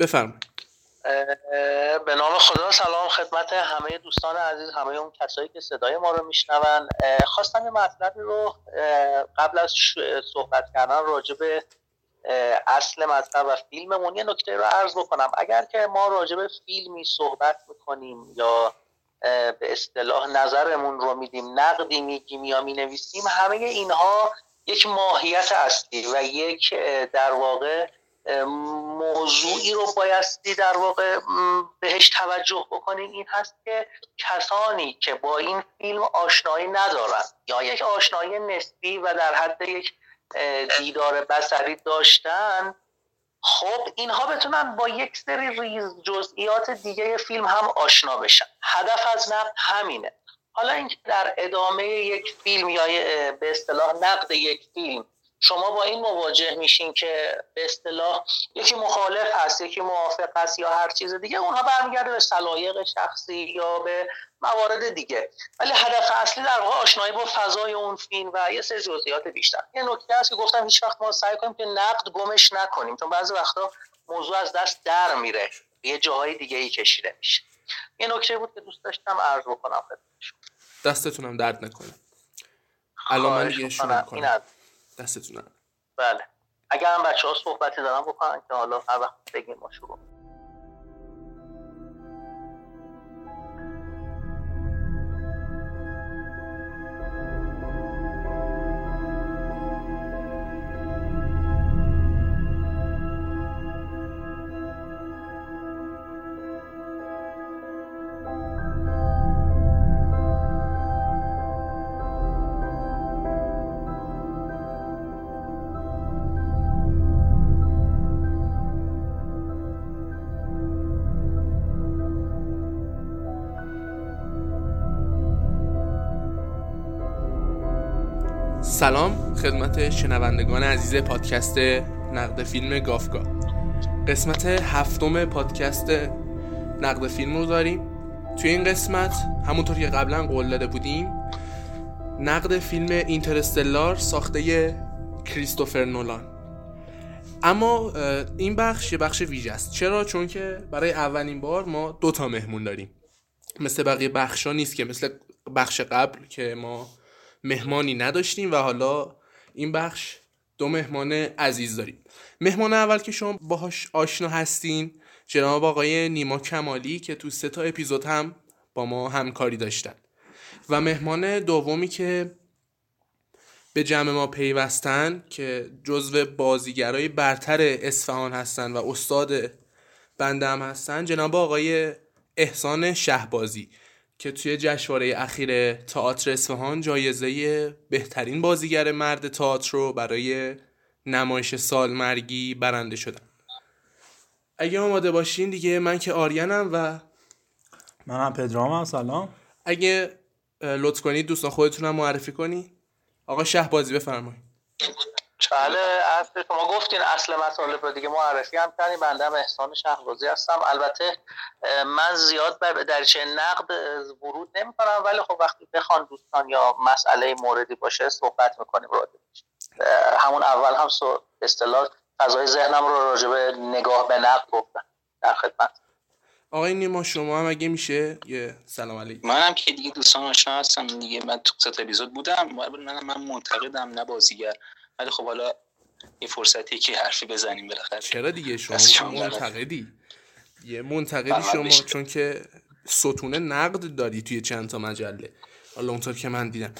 بفرم به نام خدا سلام خدمت همه دوستان عزیز همه اون کسایی که صدای ما رو میشنون. خواستم یه مطلبی رو قبل از صحبت کردن راجع به اصل مطلب و فیلممون یه نکته رو عرض بکنم. اگر که ما راجع به فیلمی صحبت می‌کنیم یا به اصطلاح نظرمون رو میدیم نقدی میگیم یا می‌نویسیم همه اینها یک ماهیت اصلی و یک در واقع موضوعی رو بایستی در واقع بهش توجه بکنیم. این هست که کسانی که با این فیلم آشنایی ندارن یا یک آشنایی نسبی و در حد یک دیدار بصری داشتن خب اینها بتونن با یک سری ریز جزئیات دیگه فیلم هم آشنا بشن. هدف از نقد همینه. حالا اینکه در ادامه یک فیلم یا به اصطلاح نقد یک فیلم شما با این مواجه میشین که به اصطلاح یکی مخالف هست یکی موافق هست یا هر چیز دیگه اونها برمیگرده به سلایق شخصی یا به موارد دیگه. ولی هدف اصلی در واقع آشنایی با فضای اون فیلم و یه سری جزئیات بیشتر. یه نکته هست که گفتم هیچ وقت ما سعی کنیم که نقد گمش نکنیم چون بعضی وقتا موضوع از دست در میره یه جاهای دیگه ای کشیده میشه. یه نکته بود که دوست داشتم عرض بکنم. خدمتشون دستتونم درد نکنه. الان من دیگه شروع. کنم. دستتونم بله. اگر هم بچه ها صحبتی دارن بکنن که حالا هر وقت بگیم ما شروع سلام خدمت شنوندگان عزیز پادکست نقد فیلم گافگا. قسمت هفتم پادکست نقد فیلم رو داریم. توی این قسمت همونطور که قبلا قول داده بودیم نقد فیلم اینترستلار ساخته کریستوفر نولان. اما این بخش یه بخش ویژه است. چرا؟ چون که برای اولین بار ما دو تا مهمون داریم. مثل بقیه بخشا نیست که مثل بخش قبل که ما مهمانی نداشتیم و حالا این بخش دو مهمان عزیز داریم. مهمان اول که شما باهاش آشنا هستین جناب آقای نیما کمالی که تو سه تا اپیزود هم با ما همکاری داشتن. و مهمان دومی که به جمع ما پیوستن که جزو بازیگرای برتر اصفهان هستن و استاد بنده هم هستن جناب آقای احسان شهبازی. که توی جشنواره اخیر تئاتر اصفهان جایزه بهترین بازیگر مرد تئاتر رو برای نمایش سالمرگی برنده شدن. اگه آماده باشین دیگه من که آریانم و منم پدرام سلام. اگه لطف کنید دوستان خودتونم معرفی کنی. آقا شهبازی بفرمایید. بله اصل شما گفتین اصل مطالب رو دیگه معرفی هم کردیم. بنده هم احسان شهبازی هستم. البته من زیاد به دریچه نقد ورود نمی کنم ولی خب وقتی بخوان دوستان یا مسئله موردی باشه صحبت می‌کنیم اه، همون اول هم اصطلاح فضای ذهنم رو راجع به نگاه به نقد گفتم در خدمت. آقای نیما شما هم اگه میشه یه سلام علیکم. منم که دیگه دوستان آشنا هستم. دیگه من تو ست اپیزود بودم. من من منتقدم نه بازیگر. ولی خب حالا یه فرصتی که حرفی بزنیم بالاخره. چرا دیگه شما. منتقدی؟ یه منتقدی فقط شما بشه. چون که ستونه نقد داری توی چند تا مجله. حالا اونطور که من دیدم.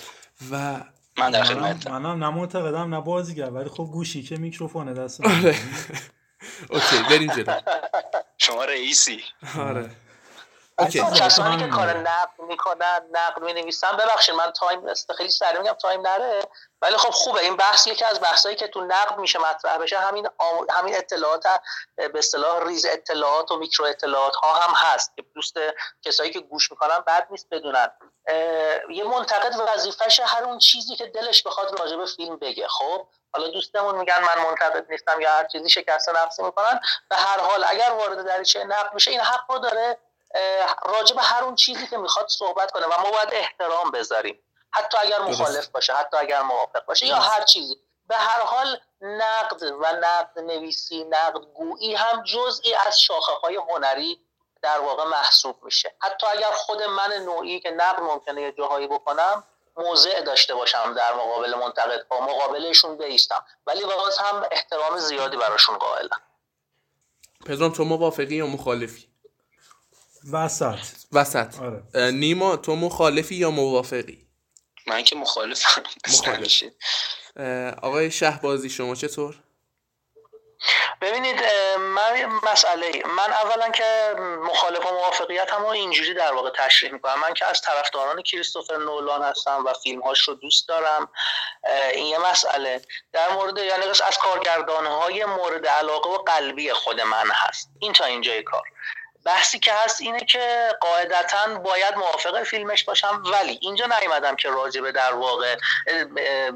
و من در منم, خدمتم منم نه منتقدم نه بازیگر ولی خب گوشی که میکروفونه دست okay بریم جلو. شما رئیسی. آره. کسانی که کار نقد می‌کنن نقد می نویسن ببخشید من time خیلی سریع میگم time نره. ولی خب خوبه. این بحث یکی از بحثایی که تو نقد میشه مطرح بشه همین همین اطلاعات به اصطلاح ریز اطلاعات و میکرو اطلاعات ها هم هست که دوست کسایی که گوش می‌کنن بد نیست بدونن. یه منتقد وظیفش هر اون چیزی که دلش بخواد راجع به فیلم بگه. خب؟ حالا دوستمون میگن من منتقد نیستم یا هر چیزی شکست نفسی می‌کنن. به هر حال اگر وارد دریچه نقد میشه این حق رو داره. راجع به هر اون چیزی که می‌خواد صحبت کنه و ما باید احترام بذاریم. حتی اگر مخالف باشه حتی اگر موافق باشه یا هر چیزی. به هر حال نقد و نقد نویسی نقد گویی هم جزئی از شاخه های هنری در واقع محسوب میشه. حتی اگر خود من نوعی که نقد ممکنه یه جاهایی بکنم موضع داشته باشم در مقابل منتقد با مقابلشون بیستم. ولی باز هم احترام زیادی براشون قائلم. پدرام تو موافقی یا مخالفی؟ وسط. وسط. آره. نیما تو مخالفی یا موافقی؟ من که مخالفم. مخالف. آقای شهبازی شما چطور؟ ببینید من مسئله من اولا که مخالف و موافقیت هم اینجوری در واقع تشریح می‌کنم. من که از طرفداران کریستوفر نولان هستم و فیلم هاش رو دوست دارم این یه مسئله. در مورد یعنی از کارگردان های مورد علاقه و قلبی خود من هست. این تا اینجای کار. بحثی که هست اینه که قاعدتا باید موافق فیلمش باشم ولی اینجا نیومدم که راجبه در واقع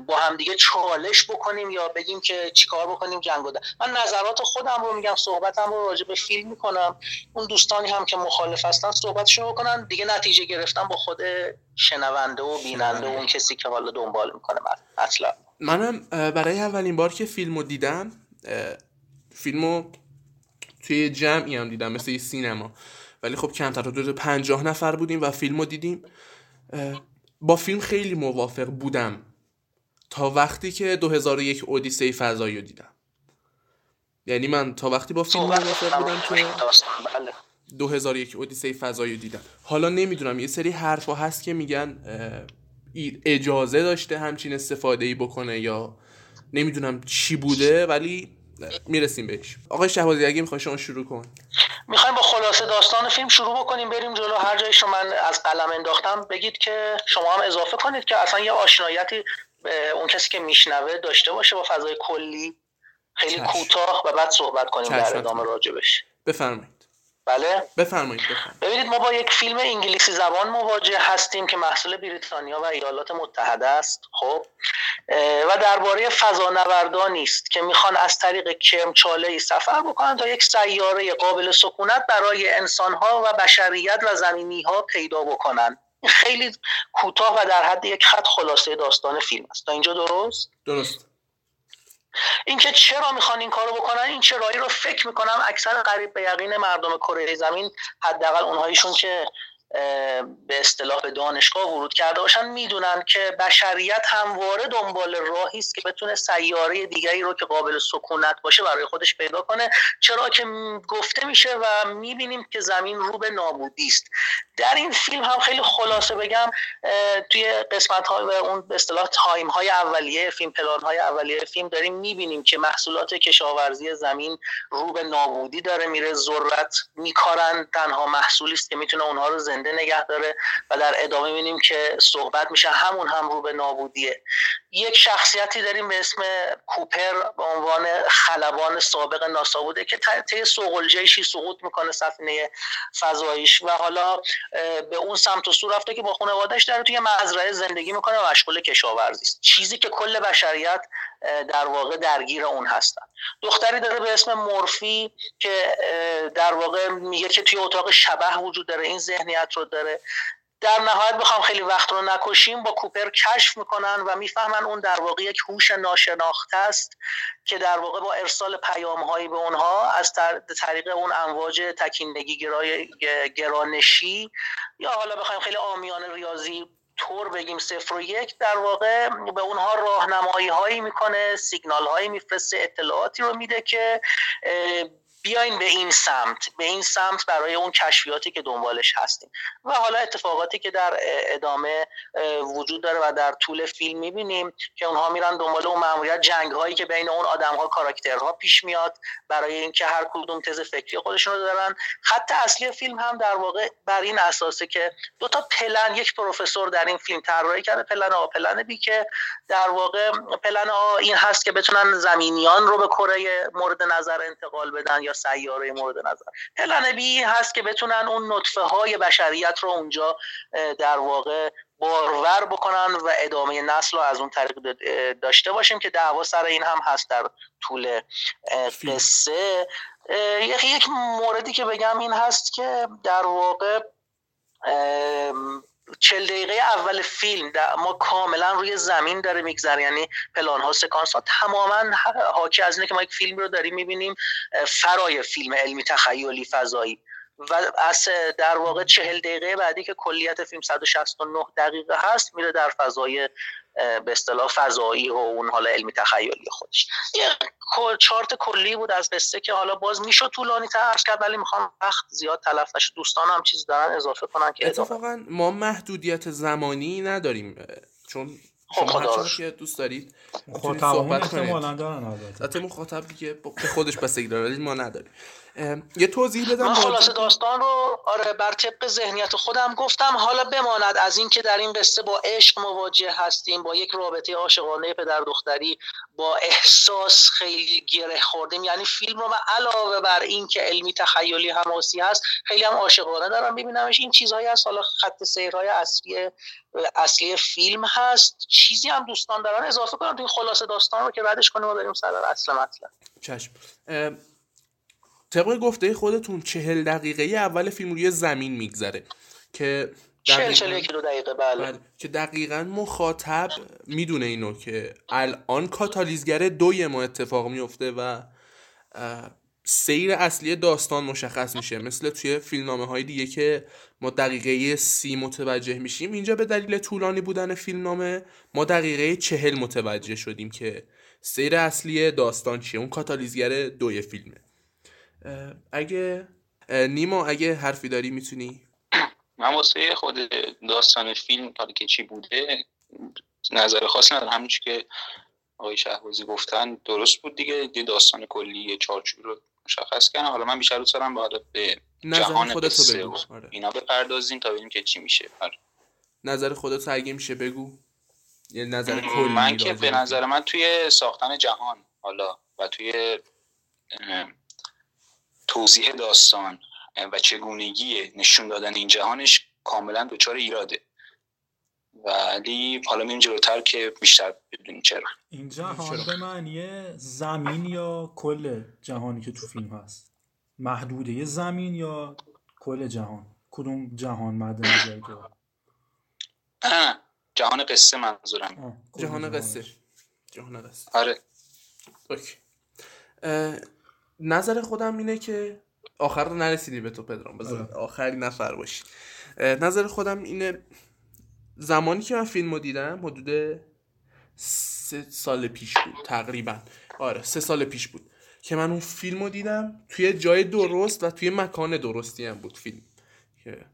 با هم دیگه چالش بکنیم یا بگیم که چیکار بکنیم جنگ من نظرات خودم رو میگم صحبتم رو راجب فیلم می‌کنم. اون دوستانی هم که مخالف هستن صحبتشون بکنن. دیگه نتیجه گرفتم با خود شنونده و بیننده و اون کسی که حالا دنبال می‌کنه اصلا. منم برای اولین بار که فیلمو دیدم فیلمو توی جمعی هم دیدم مثل یه سینما. ولی خب کمتر حدود پنجاه نفر بودیم و فیلم رو دیدیم با فیلم خیلی موافق بودم. تا وقتی که 2001 اودیسه فضایی رو دیدم. یعنی من تا وقتی با فیلم موافق بودم که 2001 اودیسه فضایی رو دیدم. حالا نمی‌دونم یه سری حرفا هست که میگن اجازه داشته همچین استفاده ای بکنه یا نمی‌دونم چی بوده ولی می‌رسیم بهش. آقای شهبازی اگه می‌خوای شما شروع کن. می‌خوایم با خلاصه داستان فیلم شروع بکنیم بریم جلو. هر جایی شما من از قلم انداختم بگید که شما هم اضافه کنید که اصلا یه آشنایتی به اون کسی که میشنوه داشته باشه با فضای کلی. خیلی کوتاه و بعد صحبت کنیم در ادامه راجبش بفرمایید. بله؟ بفرمایید ببینید ما با یک فیلم انگلیسی زبان مواجه هستیم که محصول بریتانیا و ایالات متحده است خب؟ و درباره فضانوردانی است که می‌خوان از طریق کرمچاله ای سفر بکنن تا یک سیاره قابل سکونت برای انسانها و بشریت و زمینی ها پیدا بکنن. خیلی کوتاه و در حد یک خط خلاصه داستان فیلم است. تا اینجا درست؟ درست. اینکه چرا می‌خوان این کارو بکنن این چرایی رو فکر می‌کنم اکثر قریب به یقین مردم کره زمین حداقل اونهاییشون که به اصطلاح به دانشگاه ورود کرده باشن می‌دونن که بشریت همواره دنبال راهی است که بتونه سیاره دیگری رو که قابل سکونت باشه برای خودش پیدا کنه. چرا که گفته میشه و می‌بینیم که زمین رو به نابودی است. در این فیلم هم خیلی خلاصه بگم توی قسمت های و اون به اصطلاح تایم های اولیه فیلم پلان های اولیه فیلم داریم می‌بینیم که محصولات کشاورزی زمین رو به نابودی داره میره ذرت میکارن تنها محصولی است که می‌تونه اونها رو زنده نگه داره و در ادامه می‌بینیم که صحبت میشه. همون هم رو به نابودیه. یک شخصیتی داریم به اسم کوپر به عنوان خلبان سابق ناسا بوده که طی سوقلجهشی سقوط می‌کنه سفینه فضاییش و حالا به اون سمت و سو رفته که با خانوادهش داره توی مزرعه زندگی می‌کنه و مشغول کشاورزی چیزی که کل بشریت در واقع درگیر اون هستن. دختری داره به اسم مورفی که در واقع میگه که توی اتاق شبه وجود داره این ذهنیت رو داره. در نهایت بخوام خیلی وقت رو نکشیم با کوپر کشف می‌کنن و می‌فهمن اون در واقع یک هوش ناشناخته است که در واقع با ارسال پیام هایی به اونها از طریق اون امواج تکیندگی گرای گرانشی یا حالا بخوایم خیلی آمیان ریاضی طور بگیم صفر و یک در واقع به اونها راهنمایی هایی می‌کنه سیگنال هایی میفرسته اطلاعاتی رو میده که بیاین به این سمت به این سمت برای اون کشفیاتی که دنبالش هستیم. و حالا اتفاقاتی که در ادامه وجود داره و در طول فیلم می‌بینیم که اونها میرن دنبال اون معمولیت جنگ هایی که بین اون آدم ها کاراکترها پیش میاد برای اینکه هر کدوم تز فکری خودشون رو دارن. خط اصلی فیلم هم در واقع بر این اساسه که دو تا پلن یک پروفسور در این فیلم طراحی کرده پلن آ پلن بی که در واقع پلن آ این هست که بتونن زمینیان رو به کره مورد نظر انتقال بدن یا سیاره مورد نظر. پلن بی هست که بتونن اون نطفه های بشریت رو اونجا در واقع بارور بکنن و ادامه نسل رو از اون طریق داشته باشیم که دعوا سر این هم هست در طول قصه. یک موردی که بگم این هست که در واقع چل دقیقه اول فیلم ما کاملا روی زمین داره میگذره. یعنی پلان ها سکانس ها تماما حاکی از اینه که ما یک فیلم رو داریم می‌بینیم فرای فیلم علمی تخیلی فضایی. و از در واقع چهل دقیقه بعدی که کلیت فیلم 169 دقیقه هست میره در فضای به اصطلاح فضایی و اون حالا علمی تخیلی خودش. یه چارت کلی بود از قصه که حالا باز می‌شد طولانی تر کرد ولی می‌خوام وقت زیاد تلف نشه. دوستان هم چیز دارن اضافه کنن که اتفاقا ما محدودیت زمانی نداریم چون خب شما که دوست دارید صحبت کنید. البته. مخاطب دیگه به خودش بستگی داره ما نداریم. یه توضیح بدم من خلاصه داستان رو آره بر طبق ذهنیت خودم گفتم. حالا بماند از اینکه در این قصه با عشق مواجه هستیم با یک رابطه عاشقانه پدر دختری با احساس خیلی گره خوردیم. یعنی فیلم رو من علاوه بر اینکه علمی تخیلی حماسی هست خیلی هم عاشقانه دارم ببینمش این چیزهایی هست. حالا خط سیرهای اصلی اصلی فیلم هست. چیزی هم دوستان دارن اضافه کنم توی خلاصه داستان رو که بعدش کنیم و بریم سر اصل مطلب. چشم. طبق گفته خودتون چهل دقیقه اول فیلم روی زمین میگذره که دقیقا... دو دقیقه بله. بله. که دقیقا مخاطب می‌دونه اینو که الان کاتالیزگر دوی ما اتفاق میفته و سیر اصلی داستان مشخص میشه مثل توی فیلمنامه های دیگه که ما دقیقه سی متوجه میشیم اینجا به دلیل طولانی بودن فیلمنامه ما دقیقه چهل متوجه شدیم که سیر اصلی داستان چیه اون کاتالیزگر دوی فیلمه اگه نیما اگه حرفی داری می‌تونی؟ من واسه خود داستان فیلم حالا که چی بوده نظر خاص ندارم. همین که آقای شهبازی گفتن درست بود دیگه. دی داستان کلی چارچوب رو مشخص کردن حالا من بیشتر دوست دارم به جهان قصه آره. اینا بپردازیم تا ببینیم که چی میشه. آره. نظر خودت اگه میشه بگو. یه نظر کلی من که به نظر من توی ساختن جهان حالا و توی توضیح داستان و چگونگی نشون دادن این جهانش کاملا دچار ایراده. ولی حالا میریم جلوتر که بیشتر بدونیم چرا. این جهان به معنی زمین یا کل جهانی که تو فیلم هست؟ محدوده زمین یا کل جهان؟ کدوم جهان مد نظر جهان قصه منظورم. جهان قصه. جهان قصه. آره. نظر خودم اینه که آخر رو نرسیدی به تو پدرام. بذار آره. آخری نفر باشی. نظر خودم اینه زمانی که من فیلم رو دیدم حدود سه سال پیش بود تقریبا. آره سه سال پیش بود که من اون فیلم رو دیدم. توی جای درست و توی مکان درستی هم بود فیلم که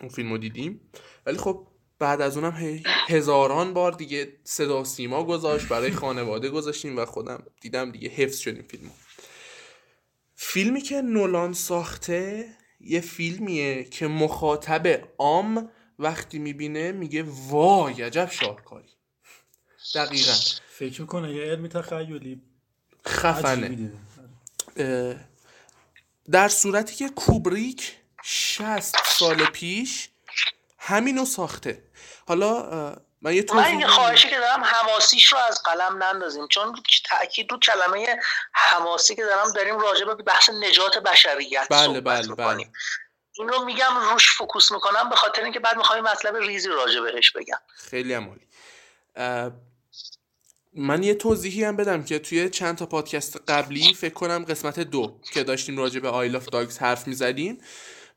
اون فیلم رو دیدیم. ولی خب بعد از اونم هزاران بار دیگه صدا سیما گذاشت برای خانواده گذاشتیم و خودم دیدم دیگه حفظ شدیم فیلم فیلمی که نولان ساخته یه فیلمیه که مخاطب عام وقتی می‌بینه میگه وای عجب شاهکاری. دقیقا. فکر کنه یه علمی تخیلی خفنه. در صورتی که کوبریک 60 سال پیش همینو ساخته. حالا من یه من خواهشی که دارم حماسیش رو از قلم نندازیم. چون تاکید رو کلمه حماسی که دارم داریم راجع به بحث نجات بشریت بله بله بله. این رو میگم روش فوکوس می‌کنم به خاطر اینکه بعد می‌خوام مطلب ریزی راجع بهش بگم. خیلی عمالی من یه توضیحی هم بدم که توی چند تا پادکست قبلی فکر کنم قسمت دو که داشتیم راجع به آیل آف داگز حرف می‌زدیم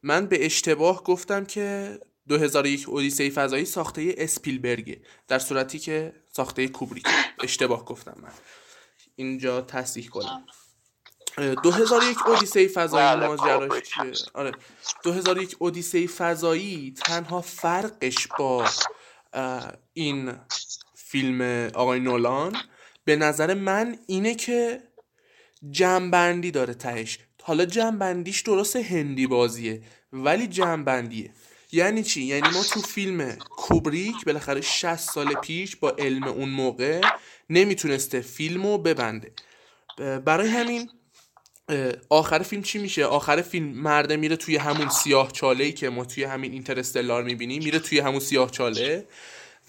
من به اشتباه گفتم که 2001 اودیسه فضایی ساخته اسپیلبرگه. در صورتی که ساخته کوبریک. اشتباه گفتم من. اینجا تصدیح کنم. 2001 اودیسه فضایی بله، ماجراش چیه. آره. 2001 اودیسه فضایی تنها فرقش با این فیلم آقای نولان به نظر من اینه که جمعبندی داره تهش. حالا جمعبندیش درست هندی بازیه ولی جمعبندیه. یعنی چی؟ یعنی ما تو فیلم کوبریک بالاخره 60 سال پیش با علم اون موقع نمی‌تونسته فیلمو ببنده. برای همین آخر فیلم چی میشه؟ آخر فیلم مرده میره توی همون سیاه چاله که ما توی همین اینترستلار می‌بینیم. میره توی همون سیاه چاله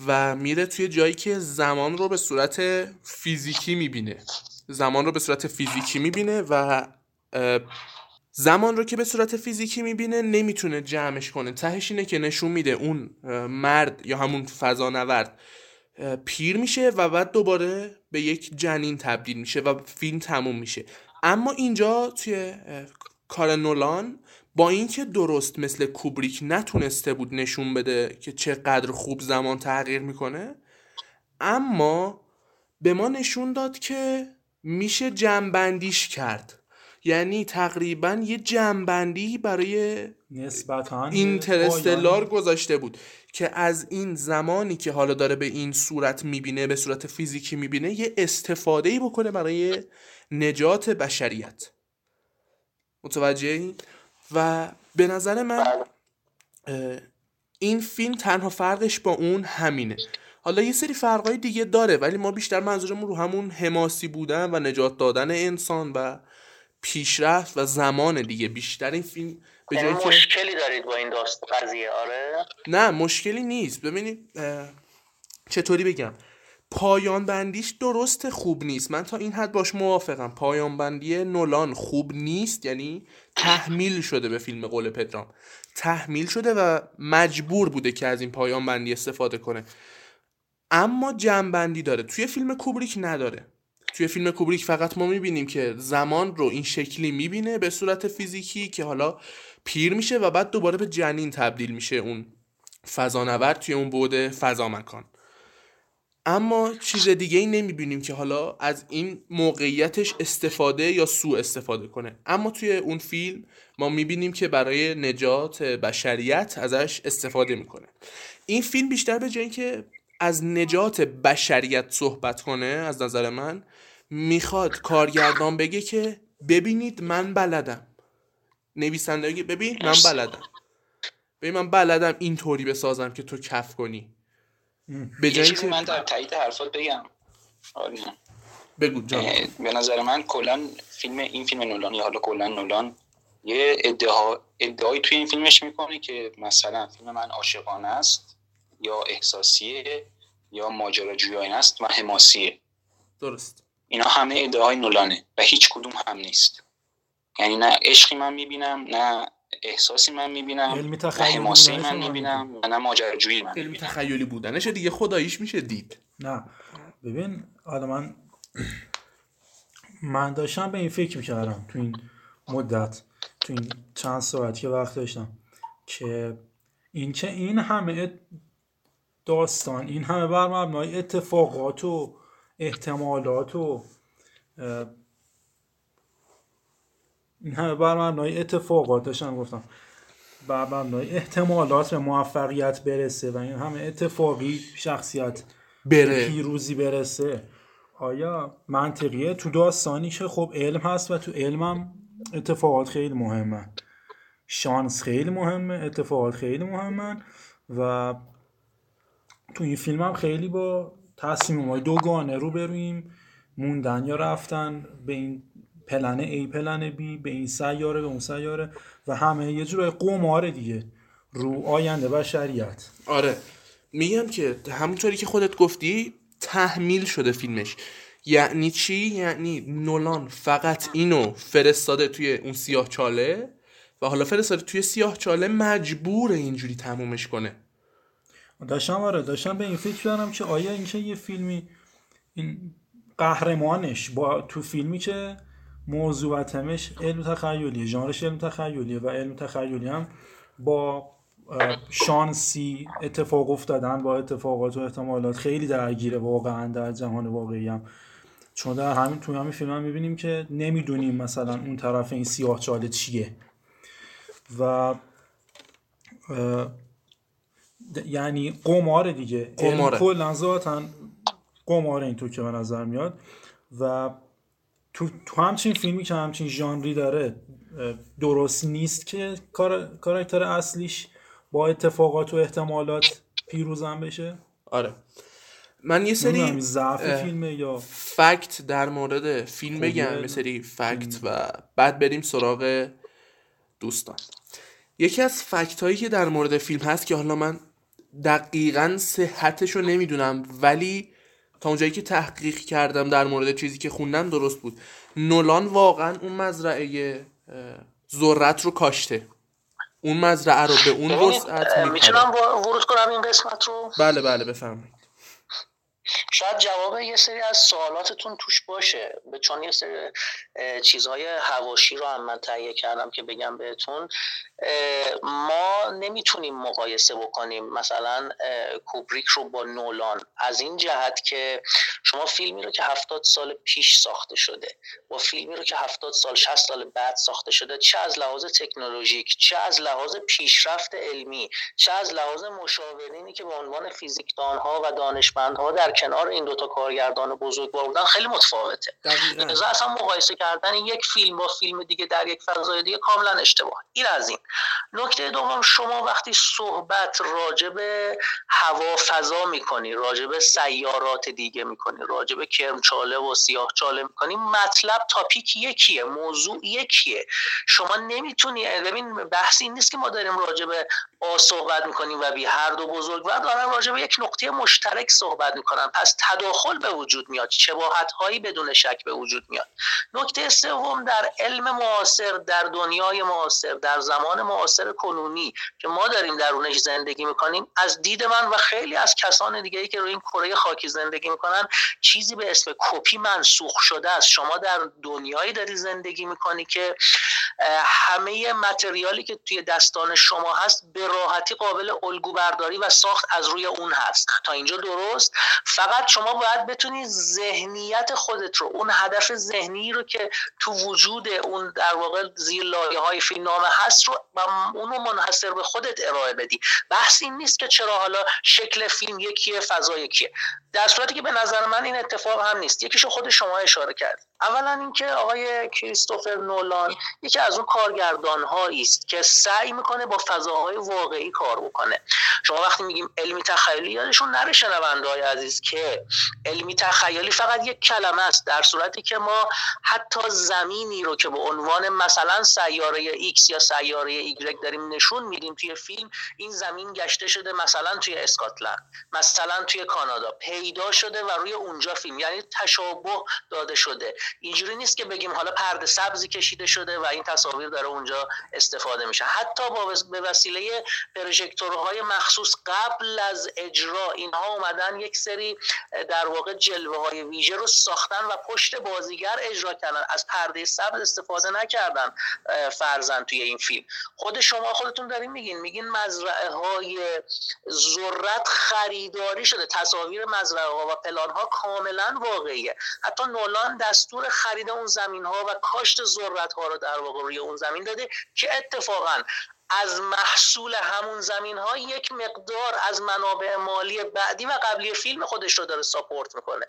و میره توی جایی که زمان رو به صورت فیزیکی می‌بینه. زمان رو به صورت فیزیکی می‌بینه و زمان رو که به صورت فیزیکی می‌بینه نمی‌تونه جمعش کنه. تهش اینه که نشون میده اون مرد یا همون فضانورد اه، پیر میشه و بعد دوباره به یک جنین تبدیل میشه و فیلم تموم میشه. اما اینجا توی کار نولان با اینکه درست مثل کوبریک نتونسته بود نشون بده که چقدر خوب زمان تغییر می‌کنه اما به ما نشون داد که میشه جمعبندیش کرد. یعنی تقریبا یه جمعبندی برای نسبتا اینترستلار گذاشته بود که از این زمانی که حالا داره به این صورت می‌بینه به صورت فیزیکی می‌بینه یه استفاده ای بکنه برای نجات بشریت. متوجه و به نظر من این فیلم تنها فرقش با اون همینه. حالا یه سری فرقای دیگه داره ولی ما بیشتر منظورمون رو همون حماسی بودن و نجات دادن انسان و پیشرفت و زمان دیگه. بیشتر این فیلم به یعنی جایی که مشکلی دارید با این داست قضیه؟ آره. نه مشکلی نیست. ببینید اه، چطوری بگم؟ پایان بندیش درست خوب نیست. من تا این حد باش موافقم. پایان بندی نولان خوب نیست یعنی تحمیل شده به فیلم قول پدرام. تحمیل شده و مجبور بوده که از این پایان بندی استفاده کنه. اما جنبندی داره. توی فیلم کوبریک نداره. توی فیلم کوبریک فقط ما می‌بینیم که زمان رو این شکلی می‌بینه به صورت فیزیکی که حالا پیر میشه و بعد دوباره به جنین تبدیل میشه اون فضانورد توی اون بعد فضا مکان اما چیز دیگه ای نمی‌بینیم که حالا از این موقعیتش استفاده یا سوء استفاده کنه. اما توی اون فیلم ما می‌بینیم که برای نجات بشریت ازش استفاده می‌کنه. این فیلم بیشتر به جای که از نجات بشریت صحبت کنه از نظر من می‌خواد کارگردان بگه که ببینید من بلدم. نویسنده بگه ببین من بلدم. ببین من بلدم اینطوری بسازم که تو کف کنی. به جایی که من در تایید حرفات بگم. آره. بگو جان. به نظر من کلا فیلم این فیلم نولان یا حالا کلا نولان یه ادعا ادعایی توی این فیلمش می‌کنه که مثلا فیلم من عاشقانه است یا احساسیه یا ماجراجویانه است و حماسیه. درست. اینا همه ادعاهای نولانه و هیچ کدوم هم نیست. یعنی نه عشقی من می‌بینم نه احساسی من می‌بینم علمی نه بودنش من می‌بینم و نه ماجراجویی من علم تخیلی بودنش دیگه خداییش میشه دید. نه. ببین حالا من من داشتم به این فکر می‌کردم تو این مدت تو این چند ساعت که وقت داشتم که این که این همه داستان این همه بر مبنای اتفاقات و احتمالات و این همه بر مبنای اتفاقات داشتم گفتم. بر مبنای احتمالات به موفقیت برسه و این همه اتفاقی شخصیت بره. پیروزی برسه. آیا منطقیه؟ تو داستانی که خب علم هست و تو علمم اتفاقات خیلی مهمه شانس خیلی مهمه اتفاقات خیلی مهمن و تو این فیلم هم خیلی با تصمیم های دوگانه رو برویم. موندن یا رفتن به این پلن A پلن B به این سیاره به اون سیاره و همه یه جورای قماره دیگه. رو آینده بشریت. آره. میگم که همونطوری که خودت گفتی تحمیل شده فیلمش. یعنی چی؟ یعنی نولان فقط اینو فرستاده توی اون سیاه چاله و حالا فرستاده توی سیاه چاله مجبور اینجوری تمومش کنه. داشتم آره داشتم به این فکر کردم که آیا اینکه یه فیلمی این قهرمانش با تو فیلمی که موضوع تمش علم تخیلیه ژانرش علم تخیلیه و علم تخیلی هم با شانسی اتفاق افتادن با اتفاقات و احتمالات خیلی درگیره واقعا در جهان واقعی هم. چون در همین توی همین فیلم هم می‌بینیم که نمی‌دونیم مثلا اون طرف این سیاه چاله چیه. و یعنی قمار دیگه. قماره. کلا ذاتا قمار اینطور که به نظر میاد. و تو, تو همچین فیلمی که همچین ژانری داره درست نیست که کاراکتر اصلیش با اتفاقات و احتمالات پیروزم بشه؟ آره. من یه سری ضعف فیلمه یا فکت در مورد فیلم بگم یه سری فکت و بعد بریم سراغ دوستان. یکی از فکت هایی که در مورد فیلم هست که حالا من دقیقا صحتش رو نمی‌دونم ولی تا اونجایی که تحقیق کردم در مورد چیزی که خوندم درست بود. نولان واقعا اون مزرعه ذرت رو کاشته. اون مزرعه رو به اون وسعت می‌تونم ورود کنم این قسمت رو؟ بله بله بفرمایید. شاید جواب یه سری از سوالاتتون توش باشه. چون یه سری چیزهای هواشی رو هم من تهیه کردم که بگم بهتون. ما نمی‌تونیم مقایسه بکنیم مثلا کوبریک رو با نولان. از این جهت که شما فیلمی رو که هفتاد سال پیش ساخته شده با فیلمی رو که هفتاد سال 60 سال بعد ساخته شده چه از لحاظ تکنولوژیک چه از لحاظ پیشرفت علمی چه از لحاظ مشاورینی که به عنوان فیزیکدان و دانشمندها در کنار این دوتا کارگردان بزرگ بودن خیلی متفاوته. لذا اصلا مقایسه کردن یک فیلم با فیلم دیگه در یک فضای دیگه کاملا اشتباه. این از این. نکته دوم شما وقتی صحبت راجب هوا فضا می‌کنی راجب سیارات دیگه می‌کنی راجب کرمچاله و سیاه چاله می‌کنی مطلب تاپیک یکیه موضوع یکیه. شما نمی‌تونی ببین بحث این نیست که ما داریم راجب صحبت می‌کنیم و بی هر دو بزرگ. و دارن راجب یک نقطه مشترک صحبت می‌کنن پس تداخل به وجود میاد. شباهت هایی بدون شک به وجود میاد. نکته سوم در علم معاصر در دنیای معاصر در زمان معاصر کنونی که ما داریم درونش زندگی می‌کنیم از دید من و خیلی از کسان دیگه ای که روی این کره خاکی زندگی می‌کنن چیزی به اسم کپی منسوخ شده است. شما در دنیایی داری زندگی می‌کنی که همه متریالی که توی دستان شما هست به راحتی قابل الگو برداری و ساخت از روی اون هست. تا اینجا درست. فقط شما باید بتونی ذهنیت خودت رو اون هدف ذهنی رو که تو وجود اون در واقع زیر لایه های فیلمنامه هست رو و اونو منحصر به خودت ارائه بدی. بحث این نیست که چرا حالا شکل فیلم یکیه فضا یکیه. در صورتی که به نظر من این اتفاق هم نیست. یکیشو خود شما اشاره کرد اولا اینکه آقای کریستوفر نولان یکی از اون کارگردان است که سعی می‌کنه با فضاهای واقعی کار بکنه. شما وقتی میگیم علمی تخیلی یادشون نره شنونده های عزیز که علمی تخیلی فقط یک کلمه است در صورتی که ما حتی زمینی رو که به عنوان مثلا سیاره X یا سیاره Y داریم نشون میدیم توی فیلم این زمین گشته شده مثلا توی اسکاتلند مثلا توی کانادا پیدا شده و روی اونجا فیلم. یعنی تشابه داده شده. اینجوری نیست که بگیم حالا پرده سبزی کشیده شده و این تصاویر داره اونجا استفاده میشه. حتی با به وسیله پروژکتورهای مخصوص قبل از اجرا اینها اومدن یک سری در واقع جلوه های ویژه رو ساختن و پشت بازیگر اجرا کردن. از پرده سبز استفاده نکردن فرزن توی این فیلم. خود شما خودتون دارین میگین میگین مزرعه های ذرت خریداری شده. تصاویر مزرعه ها و پلان ها کاملا واقعیه. حتی نولان دستور خرید اون زمین ها و کاشت ذرت ها رو در واقع روی اون زمین داده که اتفاقا از محصول همون زمین ها یک مقدار از منابع مالی بعدی و قبلی فیلم خودش رو داره ساپورت می‌کنه.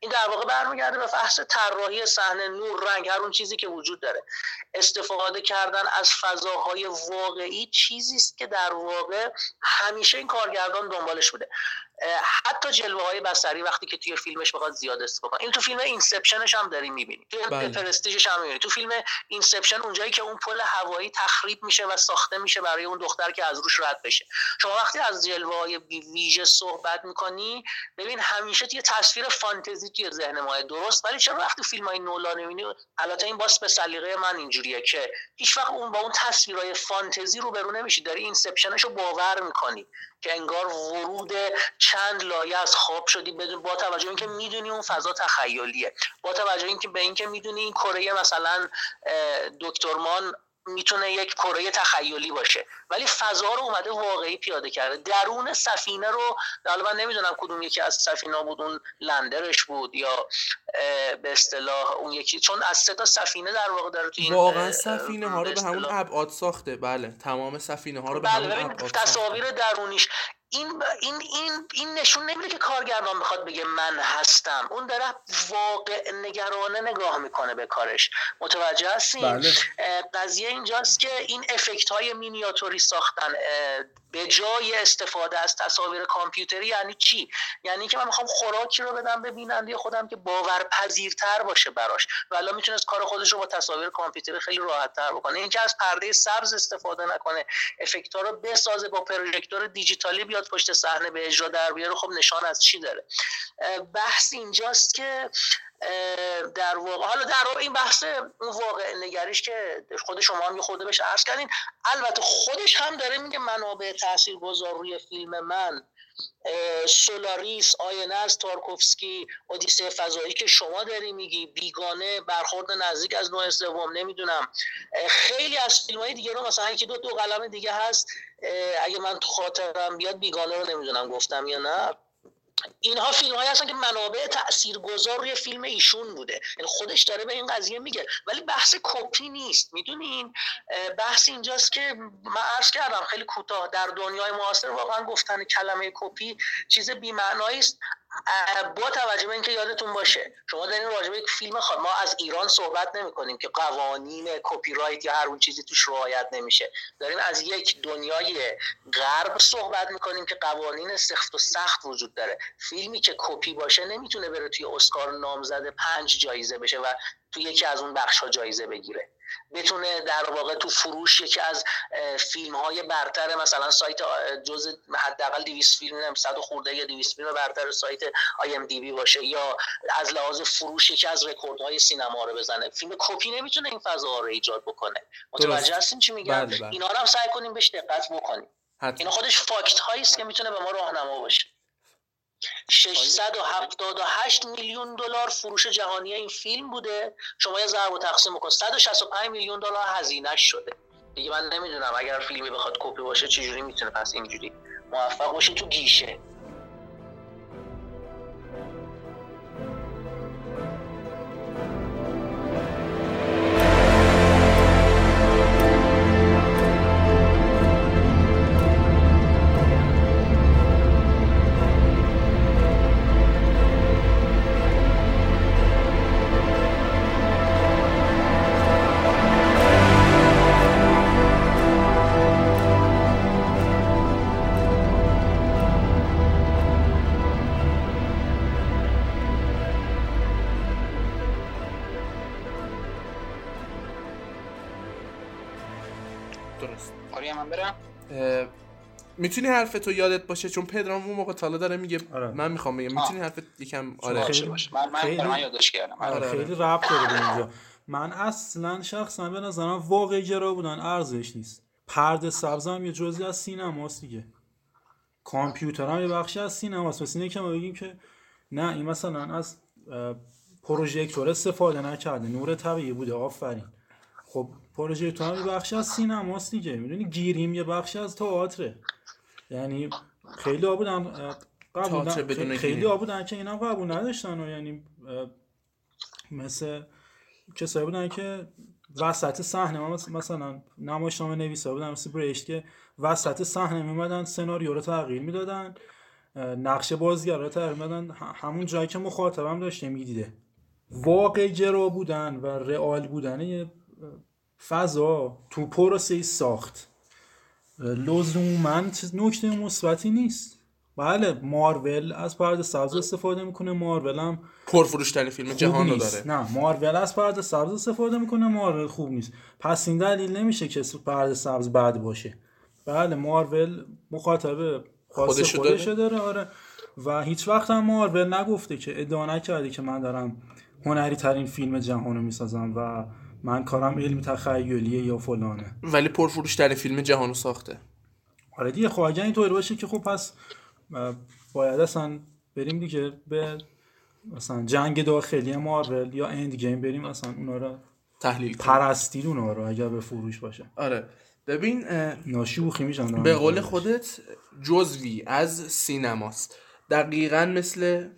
این در واقع برمیگرده به فحص طراحی صحنه نور رنگ هر اون چیزی که وجود داره. استفاده کردن از فضاهای واقعی چیزی است که در واقع همیشه این کارگردان دنبالش بوده. حتی جلوه های بصری وقتی که توی فیلمش می‌خواد زیاد استفاده این تو فیلم Inception ش هم داریم می‌بینی. تو بله. پرستیژش هم می‌بینی. تو فیلم Inception اونجایی که اون پل هوایی تخریب میشه و ساخته میشه برای اون دختر که از روش رد بشه. شما وقتی از جلوه های ویژه صحبت می‌کنی ببین همیشه یه تصویر فانتزی توی ذهن ما درست ولی چرا وقتی فیلم های نولان می‌بینی؟ البته این باس به سلیقه من اینجوریه که هیچ وقت اون با اون تصویرهای فانتزی رو برو نمیشی. داری Inception ش رو باور می‌کنی. که انگار ورود چند لایه از خواب شدی بدون با توجه اینکه می‌دونی اون فضا تخیلیه. با توجه اینکه به اینکه می‌دونی این کره مثلا دکترمان می‌تونه یک کره تخیلی باشه. ولی فضا رو اومده واقعی پیاده کرده. درون سفینه رو حالا من نمی‌دونم کدوم یکی از سفینه بود اون لندرش بود یا به اصطلاح اون یکی. چون از سه تا سفینه در واقع داره تو این واقعا سفینه ها رو به همون ابعاد ساخته. بله تمام سفینه ها رو به بله همون ابعاد تصاویر درونیش این این این این نشون نمیده که کارگردان می‌خواد بگه من هستم. اون داره واقع نگرانه نگاه می‌کنه به کارش. متوجه هستین بله. قضیه اینجاست که این افکت های مینیاتوری ساختن به جای استفاده از تصاویر کامپیوتری یعنی چی؟ یعنی که من می‌خوام خوراکی رو بدم به بیننده خودم که باورپذیرتر باشه براش. ولی می‌تونست کار خودش رو با تصاویر کامپیوتری خیلی راحت تر بکنه. اینکه از پرده سبز استفاده نکنه. افکت ها رو بسازه با پروژکتور دیجیتالی بیاد پشت صحنه به اجرا در بیاره خب نشان از چی داره؟ بحث اینجاست که در واقع حالا در واقع این بحث اون واقع نگریش که خود شما هم خورده بهش عرض کردین البته خودش هم داره میگه منابع تاثیرگذار روی فیلم من سولاریس آینه تارکوفسکی اودیسه فضایی که شما داری میگی بیگانه برخورد نزدیک از نوع سوم نمی‌دونم. خیلی از فیلم های دیگه رو مثلا که دو دو قلم دیگه هست اگه من تو خاطرم بیاد بیگانه رو نمی‌دونم گفتم یا نه. اینها فیلم هایی هستن که منابع تاثیرگذار روی فیلم ایشون بوده. یعنی خودش داره به این قضیه میگه. ولی بحث کپی نیست. می‌دونین؟ بحث اینجاست که من عرض کردم خیلی کوتاه. در دنیای معاصر واقعا گفتن کلمه کپی چیز بی‌معنایی است. با توجه به اینکه یادتون باشه شما دارین راجع به یک فیلم خواهد ما از ایران صحبت نمی کنیم که قوانین کپی رایت یا هر اون چیزی توش رعایت نمیشه. داریم از یک دنیای غرب صحبت می‌کنیم که قوانین سخت و سخت وجود داره. فیلمی که کپی باشه نمی‌تونه بره توی اسکار نامزد پنج جایزه بشه و توی یکی از اون بخش ها جایزه بگیره. بتونه در واقع تو فروش یکی از فیلم های برتر مثلا سایت جز حداقل 200 فیلم نم 100 خورده یا 200 فیلم برتر سایت IMDb باشه یا از لحاظ فروش یکی از رکوردهای سینما رو بزنه. فیلم کپی نمی‌تونه این فضا رو ایجاد بکنه. متوجه هستین چی میگم؟ بله بله. اینا رو هم سعی کنیم بهش دقت بکنیم. اینا خودش فاکت هایی است که می‌تونه به ما راهنما باشه. 678 میلیون دلار فروش جهانی این فیلم بوده. شما یه ضرب و تقسیم بکن. 165 میلیون دلار هزینه شده. دیگه من نمی‌دونم. اگر فیلمی بخواد کپی باشه چجوری می‌تونه پس اینجوری موفق باشه؟ تو گیشه. می‌تونی حرف تو یادت باشه؟ چون پدرام اون موقع تالا داره میگه آره. من می‌خوام بگم. می‌تونی حرف یکم آره. خیلی من من, خیلی... من یادش کردم. آره, آره. خیلی ربط داره به اینجا. من اصلا شخصا به نظرم واقعی گرا بودن ارزش نیست. پرده سبز هم یه جزی از سینماست دیگه. کامپیوتر هم یه بخشی از سینماست. پس اینه که ما بگیم که نه این مثلا از پروژکتور استفاده نکرده. نور طبیعی بوده. آفرین. خب پروژکتور هم یه بخشی از سینماست دیگه. می‌دونی گیریم یه بخشی از تئاتره. یعنی خیلی ها بودن قبول خیلی ها بودن که اینا قبول نداشتن و یعنی مثل کسایی بودن که وسط صحنه مثلا نمایشنامه نویسا بودن مثل بریشت که وسط صحنه میمدن سناریو رو تغییر می‌دادن نقش بازیگر رو تغییر می‌دادن. همون جایی که مخاطبم داشته می‌دیده واقع جرا بودن و رئال بودن فضا تو پروسه ساخت. لزوما نکته مثبتی نیست. بله مارول از پرده سبز استفاده می‌کنه مارول هم پرفروشترین فیلم جهان رو داره. نه مارول از پرده سبز استفاده می‌کنه مارول خوب نیست. پس این دلیل نمیشه که پرده سبز بد باشه. بله مارول مخاطب خودشو خودش داره. داره آره. و هیچ وقت هم مارول نگفته که ادعا نکرده که من دارم هنری ترین فیلم جهان رو می‌سازم و من کارم علمی تخیلیه یا فلانه. ولی پرفروش ترین فیلم جهانو ساخته. آره دیگه خب اگه اینطور باشه که خب پس باید اصلا بریم دیگه به مثلا جنگ داخلی مارول یا اند گیم بریم اصلا اونا رو تحلیل پرستیدون رو اگر به فروش باشه. آره. ببین ناشوخی میشن به قول خودت جزوی از سینماست. دقیقا مثل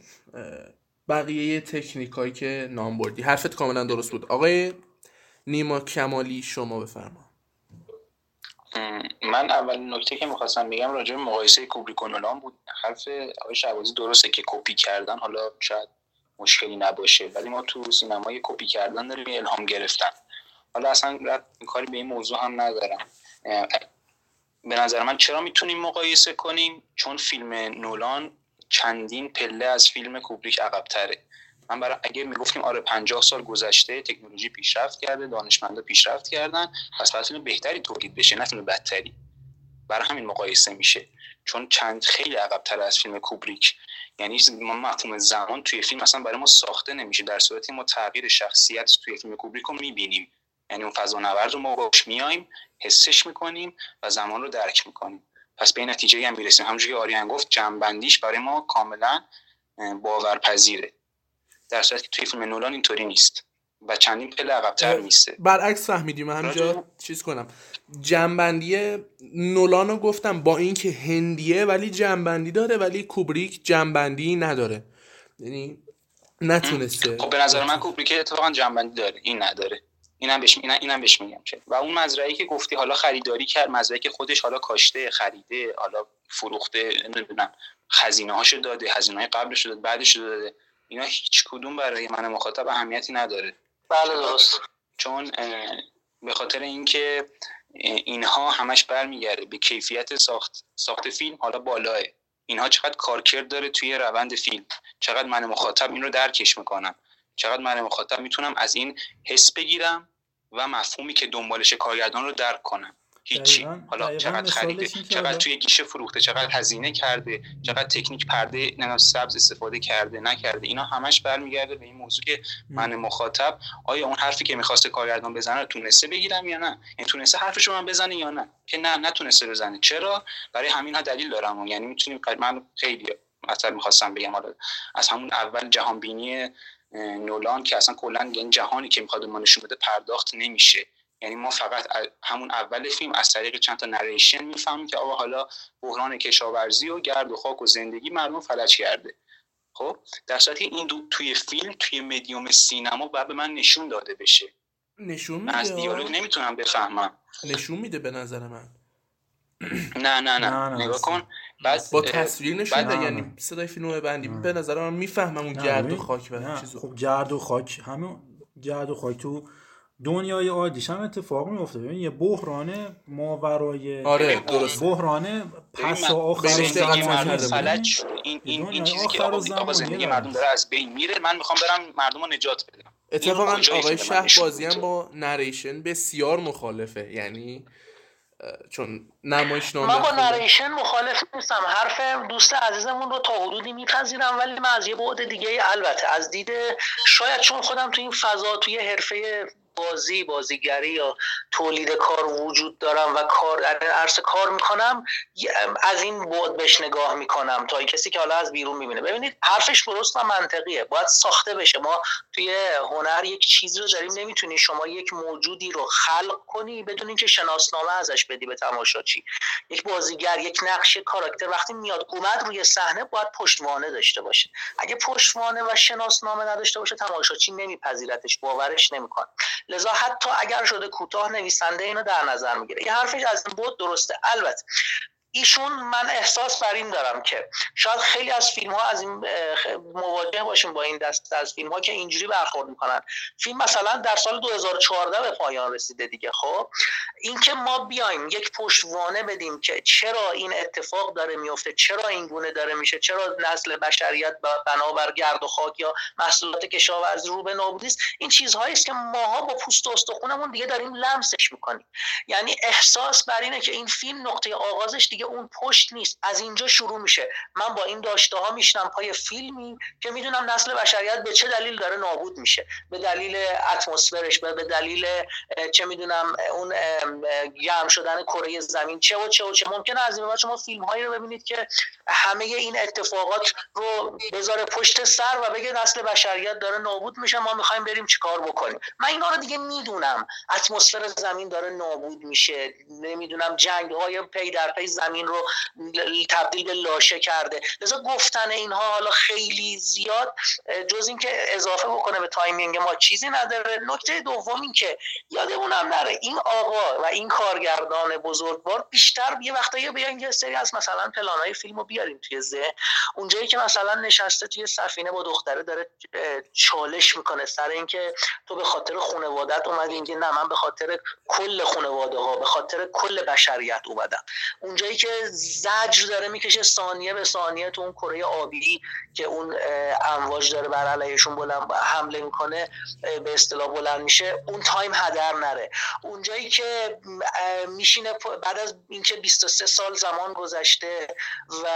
بقیه تکنیک هایی که نام بردی. حرفت کاملا درست بود. آقای نیما کمالی شما بفرما. من اول نکته که می‌خواستم بگم راجع به مقایسه کوبریک و نولان بود. حرف آقای شعبازی درسته که کپی کردن حالا شاید مشکلی نباشه ولی ما تو سینمای کپی کردن داریم الهام گرفتن. حالا اصلا کاری به این موضوع هم ندارم. به نظر من چرا می‌تونیم مقایسه کنیم؟ چون فیلم نولان چندین پله از فیلم کوبریک عقبتره. من برای اگه می‌گفتیم آره 50 سال گذشته تکنولوژی پیشرفت کرده دانشمندا پیشرفت کردن پس باید بهتری تولید بشه نه فیلم بدتری. برای همین مقایسه میشه. چون چند خیلی عقبتر از فیلم کوبریک. یعنی مفهوم زمان توی فیلم اصلا برای ما ساخته نمیشه. در صورتی ما تغییر شخصیت توی فیلم کوبریک رو می‌بینیم. یعنی اون فضا نورد رو ما باش میایم حسش می‌کنیم و زمان رو درک می‌کنیم. پس به این نتیجه هم می‌رسیم. همونجوری که آریان گفت جنبندیش برای ما کاملا باورپذیره. در صورتی که توی فیلم نولان اینطوری نیست و چندین پله عقبتر میسته برعکس فهمیدیم. همینجا چیز کنم. جنبندی نولان رو گفتم با اینکه هندیه ولی جنبندی داره ولی کوبریک جنبندی نداره. یعنی نتونسته. خب به نظر من کوبریک اتفاقا جنبندی داره. این نداره. اینم بهش اینم, اینم بهش میگم که. و اون مزرعه که گفتی حالا خریداری کرد مزرعه که خودش حالا کاشته خریده حالا فروخته نمی‌دونم خزینه هاشو داده هزینه های قبلش داده بعدش داده. اینا هیچ کدوم برای من مخاطب اهمیتی نداره. بله درست. چون به خاطر اینکه اینها همش برمیگرده به کیفیت ساخت ساخت فیلم حالا بالاه. اینها چقدر کارکرد داره توی روند فیلم. چقدر من مخاطب این رو درکش می‌کنم. چقدر من مخاطب می‌تونم از این حس بگیرم و مفهومی که دنبالش کارگردان رو درک کنم. هیچی. حالا چقدر خریده چقدر توی گیشه فروخته چقدر هزینه کرده چقدر تکنیک پرده نه سبز استفاده کرده نکرده اینا همش برمیگرده به این موضوع که من مخاطب آیا اون حرفی که می‌خواسته کارگردان بزنه تونسته بگیرم یا نه؟ این تونسته حرفشو من بزنه یا نه؟ که نه نتونسته بزنه. چرا؟ برای همین ها دلیل دارم. یعنی می‌تونیم من خیلی اصلا می‌خواستم بگم حالا از همون اول جهان بینی نولان که اصلا کلا این جهانی که می‌خواد ما نشون بده پرداخت نمیشه. یعنی ما فقط همون اول فیلم از طریق چند تا نریشن می‌فهمیم که آقا حالا بحران کشاورزی و گرد و خاک و زندگی مردم فلج کرده. خب؟ در صورتی این دو توی فیلم توی مدیوم سینما باید به من نشون داده بشه. نشون میده از دیالوگ نمی‌تونم بفهمم. نشون میده به نظر من. نه نه نه, نگاه کن. بعد با تصویر نشون یعنی صدای فیلم بندی به نظر من می‌فهمم اون گرد و خاک و چیزو. خب گرد و خاک همون گرد و خاک تو دنیای عادیش هم اتفاق میفته ببین یه بحران ماورای آره درست بحران پس و آخر فلج این این این چیزی که آقا زندگی مردم داره از بین میره. من می‌خوام برم مردم رو نجات بدم. اتفاقا آقای شه بازی هم با نریشن بسیار مخالفه. یعنی چون نمایش من با نریشن مخالف نیستم. حرف دوست عزیزمون رو تا حدودی میپذیرم ولی من از یه بعد دیگه البته از دید شاید چون خودم تو این فضا توی حرفه بازی بازیگری یا تولید کار وجود دارم و کار عرصه کار می‌کنم از این بود بهش نگاه می‌کنم تا کسی که حالا از بیرون می‌بینه. ببینید حرفش درست و منطقیه. باید ساخته بشه. ما توی هنر یک چیزی رو داریم نمی‌تونی شما یک موجودی رو خلق کنی بدون اینکه شناسنامه ازش بدی به تماشاچی. یک بازیگر یک نقش کاراکتر وقتی میاد اومد روی صحنه باید پشتوانه داشته باشه. اگه پشتوانه و شناسنامه نداشته باشه تماشاچی نمیپذیرتش باورش نمی‌کنه. لذا حتی اگر شده کوتاه نویسنده اینو در نظر می‌گیره. یه حرفش از این بود درسته. البته ایشون من احساس بر این دارم که شاید خیلی از فیلم ها از این مواجه باشیم با این دست از فیلم ها که اینجوری برخورد می‌کنن. فیلم مثلا در سال 2014 به پایان رسیده دیگه خب؟ اینکه ما بیایم یک پشتوانه بدیم که چرا این اتفاق داره میفته چرا این گونه داره میشه چرا نسل بشریت بنابر گرد و خاک یا محصولات کشاورزی رو به نابودی است این چیزهایی است که ماها با پوست و استخونمون دیگه داریم لمسش می‌کنیم. یعنی احساس بر اینه که این فیلم نقطه آغازش دیگه اون پشت نیست از اینجا شروع میشه. من با این داشته ها میشنم پای فیلمی که می‌دونم نسل بشریت به چه دلیل داره نابود میشه. به دلیل اتمسفرش به دلیل چه می‌دونم اون گرم شدن کره زمین چه و چه و چه. ممکنه از این شما فیلم هایی رو ببینید که همه این اتفاقات رو بذاره پشت سر و بگه نسل بشریت داره نابود میشه ما می‌خوایم بریم چیکار بکنیم. من اینا رو دیگه می‌دونم. اتمسفر زمین داره نابود میشه. نمی‌دونم جنگ های پی در پی زمین رو تبدیل به لاشه کرده. لذا گفتن اینها حالا خیلی زیاد جز اینکه اضافه بکنه به timing ما چیزی نداره. نکته دوم این که یادمونم نره این آقا و این کارگردان بزرگوار بیشتر یه وقتایی بیان یه سری از مثلا پلانای فیلمو بیاریم توی ذهن. اونجایی که مثلا نشسته توی سفینه با دختره داره چالش می‌کنه. سر اینکه تو به خاطر خانوادت اومدی اینکه نه من به خاطر کل خانواده ها به خاطر کل بشریت اومدم. اونجایی که زجر داره می‌کشه ثانیه به ثانیه تو اون کره آبی که اون امواج داره بر علیهشون بلند حمله می‌کنه به اصطلاح بلند میشه اون تایم هدر نره. اونجایی که میشینه بعد از اینکه 23 سال زمان گذشته و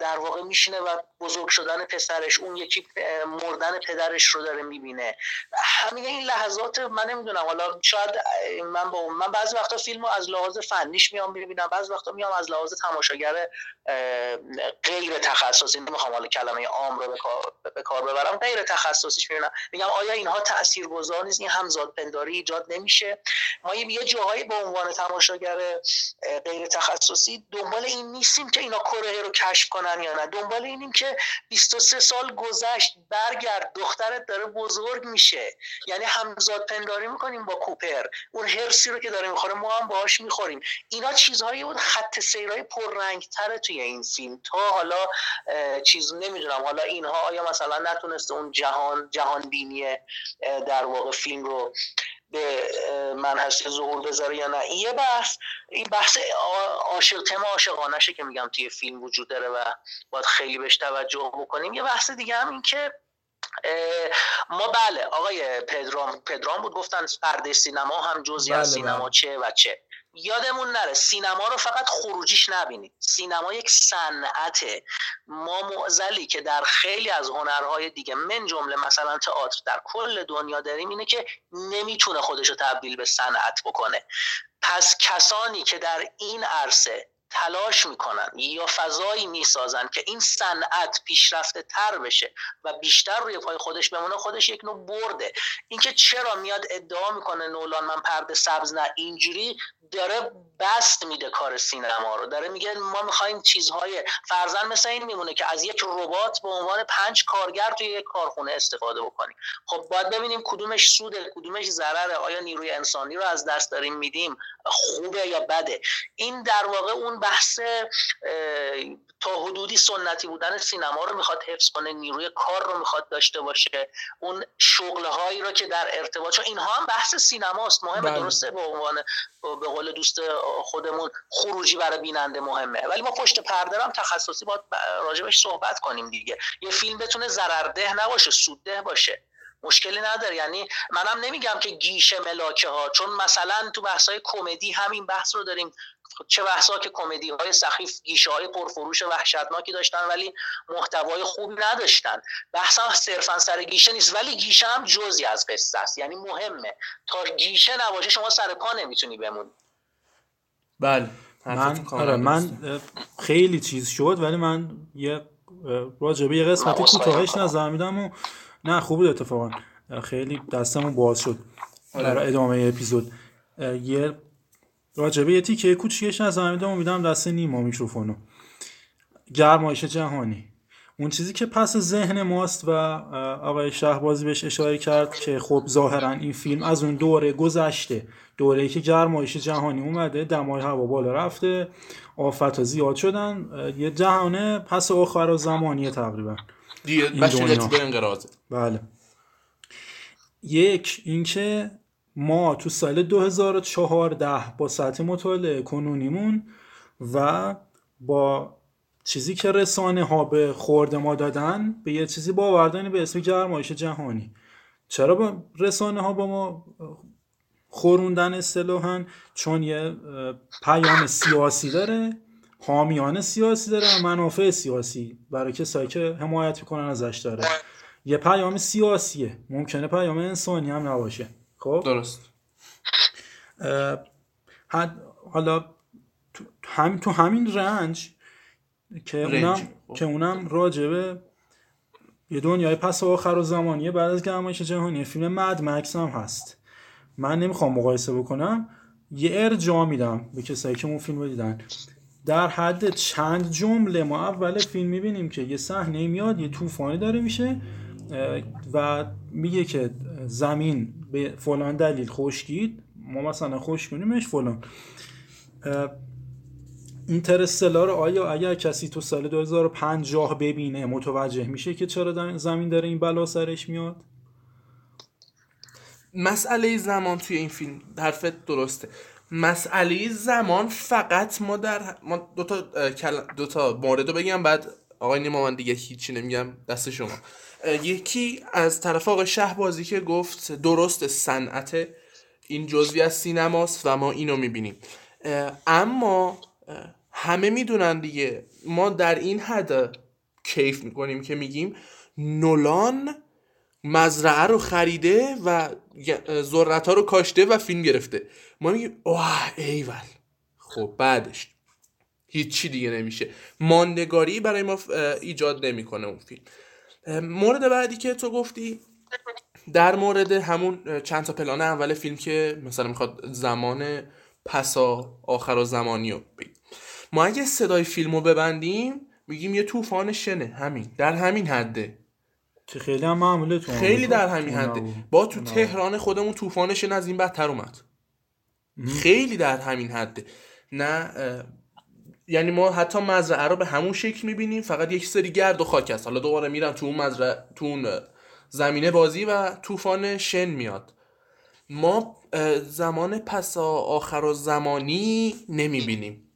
در واقع میشینه و بزرگ شدن پسرش اون یکی مردن پدرش رو داره می‌بینه. همه این لحظات من نمی‌دونم حالا شاید من با من بعضی وقتا فیلمو از لحاظ فنیش میام می‌بینم بعضی وقتا میام از لحاظ تماشاگر غیر تخصصی نمی‌خوام حالا کلمه عام رو به کار ببرم غیر تخصصیش می‌بینم میگم آیا اینها تاثیرگذار نیست؟ این همزاد پنداری ایجاد نمیشه. ما یه جاهایی به عنوان تماشاگر غیر تخصصی دنبال این نیستیم که اینا کره رو کشف کنن یا نه. دنبال اینیم که 23 سال گذشت برگرد دخترت داره بزرگ میشه. یعنی همزاد پنداری می‌کنیم با کوپر. اون هرسی رو که داره می‌خوره ما هم باهاش می‌خوریم. اینا چیزهایی بود خط سیرهای پررنگ تره توی این فیلم. تا حالا چیز نمی‌دونم. حالا اینها آیا مثلا نتونسته اون جهان جهان بینی در واقع فیلم رو به منحصه ظهور بذاره یا نه؟ یه بحث این بحث عاشق تم عاشقانشه که میگم توی فیلم وجود داره و باید خیلی بهش توجه بکنیم. یه بحث دیگه هم این که ما بله آقای پدرام پدرام بود گفتن پرده سینما هم جزی از بله، سینما بله. چه و چه. یادمون نره سینما رو فقط خروجیش نبینید. سینما یک صنعته. ما معزلی که در خیلی از هنرهای دیگه من جمله مثلا تئاتر در کل دنیا داریم اینه که نمی‌تونه خودش رو تبدیل به صنعت بکنه. پس کسانی که در این عرصه تلاش می‌کنن یا فضایی می‌سازن که این صنعت پیشرفته تر بشه و بیشتر روی پای خودش بمونه خودش یک نوع برده. اینکه چرا میاد ادعا می‌کنه نولان من پرده سبز نه اینجوری داره بست میده کار سینما رو. داره میگه ما می‌خوایم چیزهای فرزن مثل این میمونه که از یک ربات به عنوان پنج کارگر توی یک کارخونه استفاده بکنیم. خب باید ببینیم کدومش سوده کدومش ضرره. آیا نیروی انسانی رو از دست داریم میدیم؟ خوبه یا بده؟ این در واقع اون بحث تا حدودی سنتی بودن سینما رو می‌خواد حفظ کنه نیروی کار رو می‌خواد داشته باشه. اون شغل هایی رو که در ارتباط چون اینها هم بحث سینماست. مهمه بله. درسته؟ به عنوان به قول دوست خودمون خروجی برای بیننده مهمه. ولی ما پشت پرده هم تخصصی باید راجبش صحبت کنیم دیگه. یه فیلم بتونه ضررده نباشه سودده باشه. مشکلی نداره. یعنی منم نمیگم که گیشه ملاکه ها چون مثلا تو بحث های کمدی همین بحث رو داریم. چه بحثا که کمدی های سخیف گیشه های پرفروش وحشتناکی داشتن ولی محتوای خوبی نداشتن. بحثا صرفا سر گیشه نیست ولی گیشه هم جزی از قصه است. یعنی مهمه. تا گیشه نباشه شما سر پا نمی‌تونی بمونی. بله من آره من خیلی چیز شد ولی من یه راجبه یه قسمت کوتاهش نظر میدم و نه خوب بود اتفاقا. خیلی دستمون باز شد آره. برای ادامه اپیزود. یه راجبه یه تیکه کوچیکش نظر میدم میدم دست نیما میکروفونو. گرمایش جهانی. اون چیزی که پس ذهن ماست و آقای شهبازی بهش اشاره کرد که خب ظاهرا این فیلم از اون دوره گذشته. دوره که گرمایش جهانی اومده دمای هوا بالا رفته آفت ها زیاد شدن. یه جهانه پس آخر و زمانیه تقریبا. بله. یک اینکه ما تو سال 2014 با سطح مطالعه کنونیمون و با چیزی که رسانه ها به خورد ما دادن به یه چیزی باوردنی به اسم گرمایش جهانی. چرا با رسانه ها با ما خوروندن اصطلاحا چون یه پیام سیاسی داره حامیان سیاسی داره و منافع سیاسی برای کسایی که حمایت می‌کنن ازش داره. یه پیام سیاسیه. ممکنه پیام انسانی هم نباشه. خب؟ درست. حالا تو, هم تو همین رنج که اونم خب. که اونم راجبه یه دنیای پس آخر و زمانیه بعد از گرمایش جهانی. فیلم مد مکس هم هست. من نمی‌خوام مقایسه بکنم. یه ارجاع میدم به کسایی که اون فیلم رو دیدن. در حد چند جمله ما اول فیلم می‌بینیم که یه صحنه میاد یه طوفانی داره میشه و میگه که زمین به فلان دلیل خشکید. ما مثلا خوش کنیمش فلان. اینترستلار آیا اگر کسی تو سال 2050 ببینه متوجه میشه که چرا زمین داره این بلا سرش میاد؟ مسئله زمان توی این فیلم حرفت درسته. مسئله زمان فقط ما در ما دو تا دو تا مورد رو بگم بعد آقای نیما من دیگه هیچی نمیگم دست شما. یکی از طرف آقای شهبازی که گفت درست صنعت این جزوی از سینماست و ما اینو می‌بینیم. اما همه می‌دونن دیگه ما در این حد کیف می‌کنیم که میگیم نولان مزرعه رو خریده و ذرت ها رو کاشته و فیلم گرفته. ما میگیم اوه ایول. خب بعدش. هیچی دیگه نمیشه. ماندگاری برای ما ایجاد نمی‌کنه اون فیلم. مورد بعدی که تو گفتی در مورد همون چند تا پلان اول فیلم که مثلا می‌خواد زمان پسا آخر و زمانی رو بگیم. ما اگه صدای فیلم رو ببندیم میگیم یه طوفان شنه. همین. در همین حده. که خیلی هم معموله تو خیلی در همین حده. با تو تهران خودمون طوفان شنه از این بدتر اومد. خیلی در همین حده. نه یعنی ما حتی مزرعه رو به همون شکل می‌بینیم فقط یک سری گرد و خاک است حالا دوباره میرم تو اون مزرعه تو اون زمینه بازی و طوفان شن میاد. ما زمان پس آخر و زمانی نمی‌بینیم.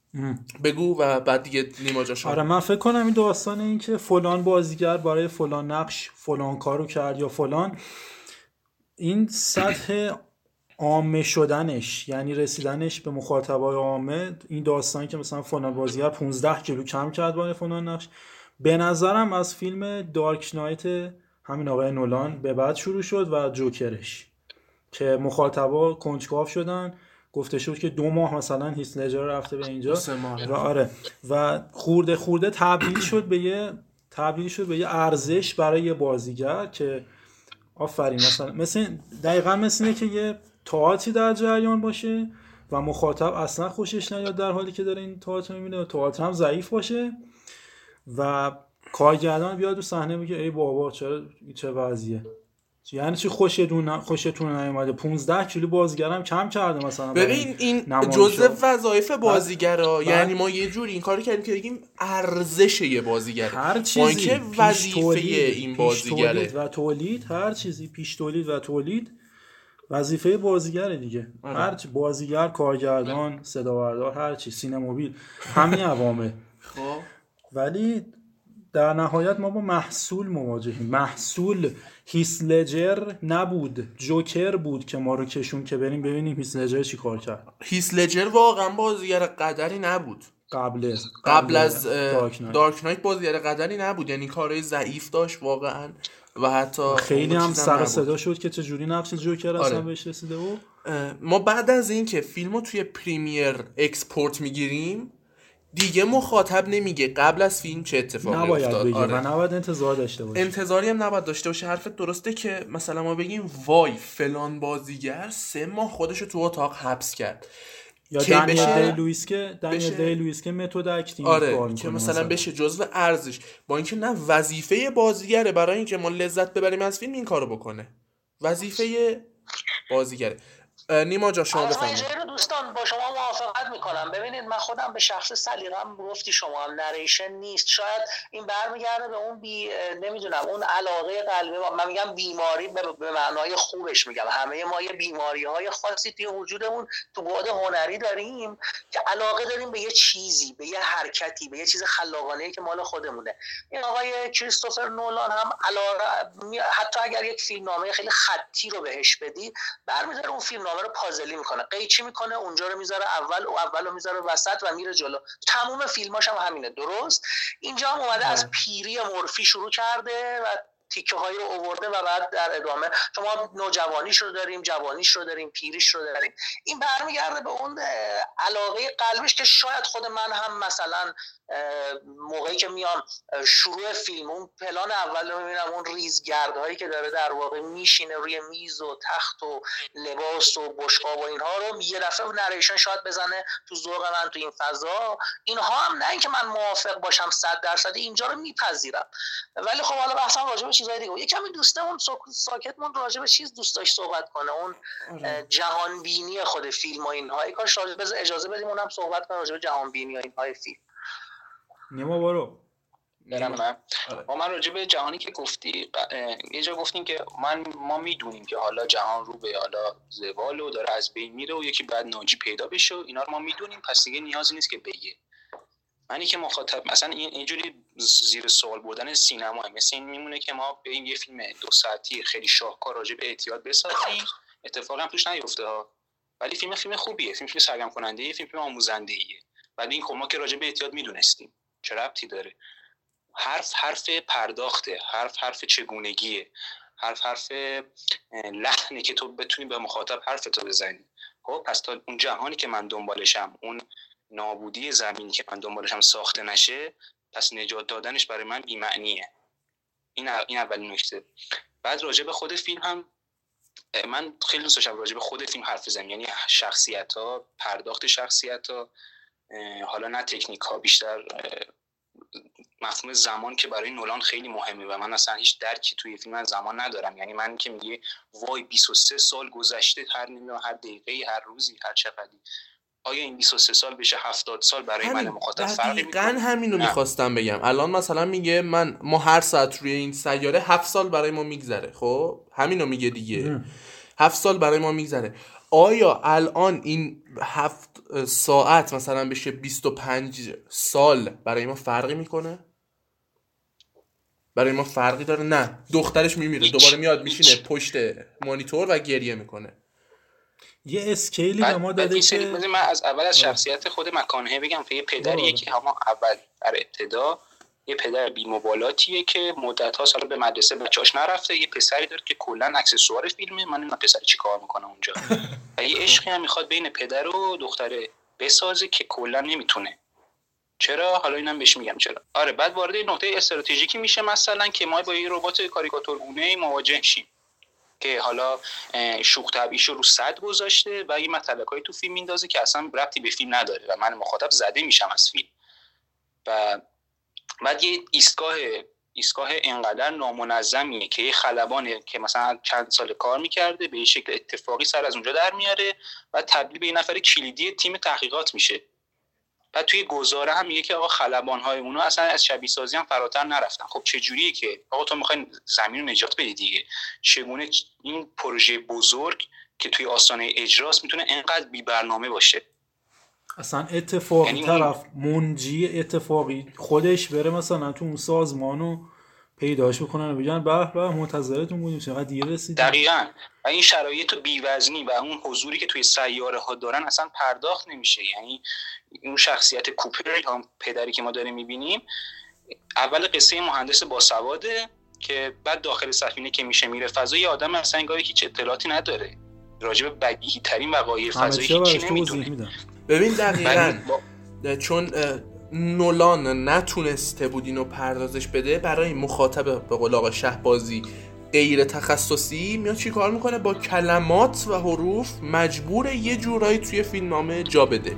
بگو و بعد دیگه نیما آره من فکر کنم این داستان این که فلان بازیگر برای فلان نقش فلان کارو کرد یا فلان این سطح عامه شدنش یعنی رسیدنش به مخاطبای عامه این داستان که مثلا فلان بازیگر 15 کیلو کم کرد برای فلان نقش. به نظرم از فیلم دارک نایت همین آقای نولان به بعد شروع شد و جوکرش که مخاطبا کنجکاو شدن. گفته شد که دو ماه مثلا هیس لجر رفته به اینجا و آره. و خورده خورده تبدیل شد به یه تبدیل شد به یه ارزش برای یه بازیگر که آفرین مثلا مثل دقیقا مثل اینه که یه تاعتی در جریان باشه و مخاطب اصلا خوشش نیاد در حالی که داره این تاعت می‌بینه و تاعت هم ضعیف باشه و کارگردان بیاد تو صحنه میگه ای بابا چرا چه وضعیه؟ یعنی چی خوشتون خوشتون نیومده؟ 15 کیلو بازیگرم کم کرده مثلا ببین این جزء وظایف بازیگرا. یعنی ما یه جوری این کارو کردیم که بگیم ارزش یه بازیگر. هر چیزی. که وظیفه این بازیگره. و تولید هر چیزی. پیش تولید و تولید وظیفه بازیگره دیگه. آره. هر چی بازیگر کارگردان صدا هر چی. سینموبیل همین عوامل. خب. ولی در نهایت ما با محصول مواجهیم. محصول هیس لجر نبود جوکر بود که ما رو کشون که بریم ببینیم هیس لجر چی کار کرد. هیس لجر واقعا بازیگر قدری نبود. قبل از قبل از Dark Knight. بازیگر قدری نبود یعنی کارهای ضعیف داشت واقعا و حتی خیلی هم سر صدا شد که چجوری نقش جوکر اصلا آره. بهش رسیده و ما بعد از اینکه فیلمو توی Premiere export می‌گیریم دیگه مخاطب نمیگه قبل از فیلم چه اتفاقی نباید افتاد. بگه آره. و نباید انتظار داشته باشه انتظاری هم نباید داشته باشه. حرفت درسته که مثلا ما بگیم وای فلان بازیگر سه ماه خودشو تو اتاق حبس کرد. یا دنیل دی لوئیس که دنیل دی لوئیس که method acting آره که مثلا, مثلا. بشه جزء ارزش. با اینکه نه وظیفه بازیگره. برای اینکه ما لذت ببریم از فیلم این کارو بکنه. وظیفه بازیگره. نیما جا شما بفرمایید. دوستان با شما می‌کنم. ببینید من خودم به شخص سلیقم گفتی شما هم narration نیست. شاید این برمیگرده به اون بی نمی‌دونم اون علاقه قلبی. من میگم بیماری به معنای خوبش میگم. همه ما یه بیماری های خاصی توی وجودمون تو بعد هنری داریم که علاقه داریم به یه چیزی به یه حرکتی به یه چیز خلاقانه که مال خودمونه. این آقای کریستوفر نولان هم علاقه حتی اگر یک فیلمنامه خیلی خطی رو بهش بدی برمیداره اون فیلمنامه رو پازلی می‌کنه. قیچی می‌کنه اونجا رو می‌ذاره اول و اول رو می‌ذاره وسط و میره جلو. تموم فیلماش هم همینه درست؟ اینجا هم اومده از پیری مورفی شروع کرده و تیکه هایی رو اوورده و بعد در ادامه شما نوجوانیش رو داریم جوانیش رو داریم پیریش رو داریم. این برمیگرده به اون علاقه قلبش که شاید خود من هم مثلا موقعی که میام شروع فیلم اون پلان اول رو می‌بینم اون ریزگردهایی که داره در واقع میشینه روی میز و تخت و لباس و بشقاب و اینها رو یه دفعه نریشن شاید بزنه تو ذوق من تو این فضا. اینها هم نه اینکه من موافق باشم صد درصد اینجا رو میپذیرم. ولی خب حالا بحثم راجع به چیزای دیگه. یه کمی دوستمون ساکتمون راجع به چیز دوست داشت صحبت کنه. اون آره. جهان بینی خود فیلم و اینها. کاش اجازه بدیم اونم صحبت کنه راجع به جهان بینی و اینهای فیلم. نیما برو. برم من. آره. من راجع به جهانی که گفتی یه جا گفتیم که من ما می‌دونیم که حالا جهان رو به حالا زوال و داره از بین میره و یکی بعد ناجی پیدا بشه و اینا رو ما می‌دونیم. پس دیگه نیازی نیست که بگه. منی که مخاطب مثلا این اینجوری زیر سوال بردن سینما مثل این میمونه که ما این یه فیلم دو ساعتی خیلی شاهکار راجع به اعتیاد بسازیم. اتفاقا هم توش نیفته ها. ولی فیلم فیلم خوبیه. فیلم فیلم سرگرم کننده فیلم فیلم آموزنده ایه ولی این خب ما که راجع به اعتیاد می‌دونستیم. چه ربطی داره؟ حرف حرف پرداخته. حرف حرف چگونگیه. حرف حرف لحنه که تو بتونی به مخاطب حرف تو بزنی. خب پس تا اون جهانی که من دنبالشم اون نابودی زمینی که من دنبالشم ساخته نشه پس نجات دادنش برای من بیمعنیه. این این اولین نکته. بعد راجع به خود فیلم هم من خیلی دوست داشتم راجع به خود فیلم حرف بزنم. یعنی شخصیت ها پرداخت شخصیت ها حالا نه تکنیک ها بیشتر مفهوم زمان که برای نولان خیلی مهمه و من اصلا هیچ درکی توی فیلم از زمان ندارم. یعنی من که میگه وای 23 سال گذشته هر نمی‌دونم هر دقیقه هر روزی هر چقدری. آیا این 23 سال بشه 70 سال برای من مخاطب؟ فرقی می‌کنه؟ همینو می‌خواستم بگم. الان مثلا میگه من ما هر ساعت روی این سیاره 7 سال برای ما میگذره. خب؟ همینو میگه دیگه. 7 سال برای ما میگذره. آیا الان این هفت ساعت مثلا بشه 25 سال برای ما فرقی می‌کنه؟ برای ما فرقی داره؟ نه. دخترش میمیره. دوباره میاد میشینه پشت مانیتور و گریه می‌کنه. یه اسکیلی به ما داده که من از اول از شخصیت خود مکانه بگم که یه پدریه که همه اول در ابتدا یه پدر بیمبالاتیه که مدت ها سال به مدرسه بچاش نرفته یه پسری داره که کلا اکسسوار فیلمه. من این پسر چی کار می‌کنه اونجا. و یه عشقی هم می‌خواد بین پدر و دختره بسازه که کلا نمی‌تونه. چرا؟ حالا اینم بهش میگم چرا. آره بعد وارد نقطه استراتژیکی میشه مثلا که ما با یه ربات کاریکاتورگونه مواجه شیم. که حالا شوخ طبعیش رو صد گذاشته و یه مطلقایی تو فیلم میندازه که اصلا ربطی به فیلم نداره و من مخاطب زده میشم از فیلم. و بعد یه ایستگاه ایستگاه انقدر نامنظمیه که یه خلبانه که مثلا چند سال کار می‌کرده به یه شکل اتفاقی سر از اونجا در میاره و تبدیل به یه نفر کلیدی تیم تحقیقات میشه. و توی گزاره هم میگه که آقا خلبان های اونو اصلا از شبیه سازی هم فراتر نرفتن. خب چه جوریه که؟ آقا تو می‌خوای زمین رو نجات بدی دیگه. چگونه این پروژه بزرگ که توی آستانه اجراست می‌تونه انقدر بی برنامه باشه؟ اصلا اتفاقی یعنی طرف منجی اتفاقی. خودش بره مثلا تو اون سازمانو پیداش بکنن و بگن به به منتظرتون بودیم. چقدر دیر رسید دقیقا. و این شرایط بیوزنی و اون حضوری که توی سیاره ها دارن اصلا پرداخت نمیشه. یعنی اون شخصیت کوپر هم پدری که ما داریم می‌بینیم اول قصه مهندس باسواده که بعد داخل سفینه که میشه میره فضا یه آدم اصلا انگاری هیچ اطلاعاتی نداره. راجب بدیهی ترین وقایع فضایی هیچی نمی‌دونه. ببین دقیقا چون نولان نتونسته بود اینو پردازش بده برای مخاطب به قول آقا شهبازی غیر تخصصی میاد چی کار می‌کنه؟ با کلمات و حروف مجبور یه جورایی توی فیلمنامه جا بده.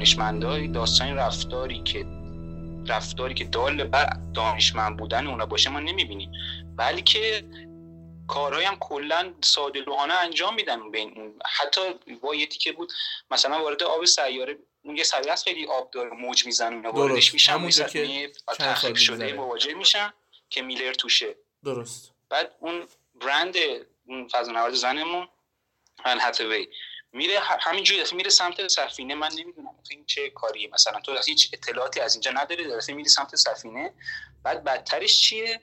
دانشمندای داستان رفتاری که رفتاری که دال بر دانشمند بودن اونا باشه ما نمی‌بینیم. بلکه کارهایی هم کلا ساده لوحانه انجام میدن بین حتی وایتی که بود مثلا وارد آب سیاره اون یه سریع خیلی آب داره موج می‌زنه واردش میشن که تحقیق شده مواجه میشن که میلر توشه. درست. بعد اون برند اون فضانورد زنمون ان میره همینجوری دفعه میره سمت سفینه. من نمی‌دونم این چه کاریه مثلا. تو هیچ اطلاعاتی از اینجا نداری دفعه میری سمت سفینه. بعد بدترش چیه؟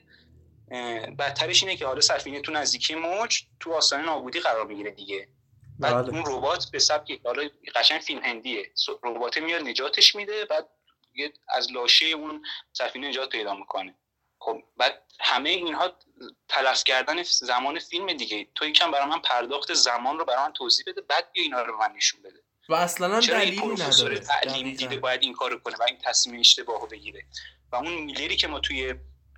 بدترش اینه که حالا سفینه تو نزدیکی موج تو آستانه نابودی قرار می‌گیره دیگه. بعد بله. اون ربات به سبک حالا قشنگ فیلم هندیه ربات میاد نجاتش میده بعد از لاشه اون سفینه نجات پیدا می‌کنه. خب بعد همه اینها تلف کردن زمان فیلم دیگه. تو یکم برای من پرداخت زمان رو برای من توضیح بده بعد بیا اینا رو من نشون بده. و اصلا دلیلی نداره. تعلیم دیده باید این کارو کنه و این تصمیم اشتباهو بگیره. و اون میلری که ما توی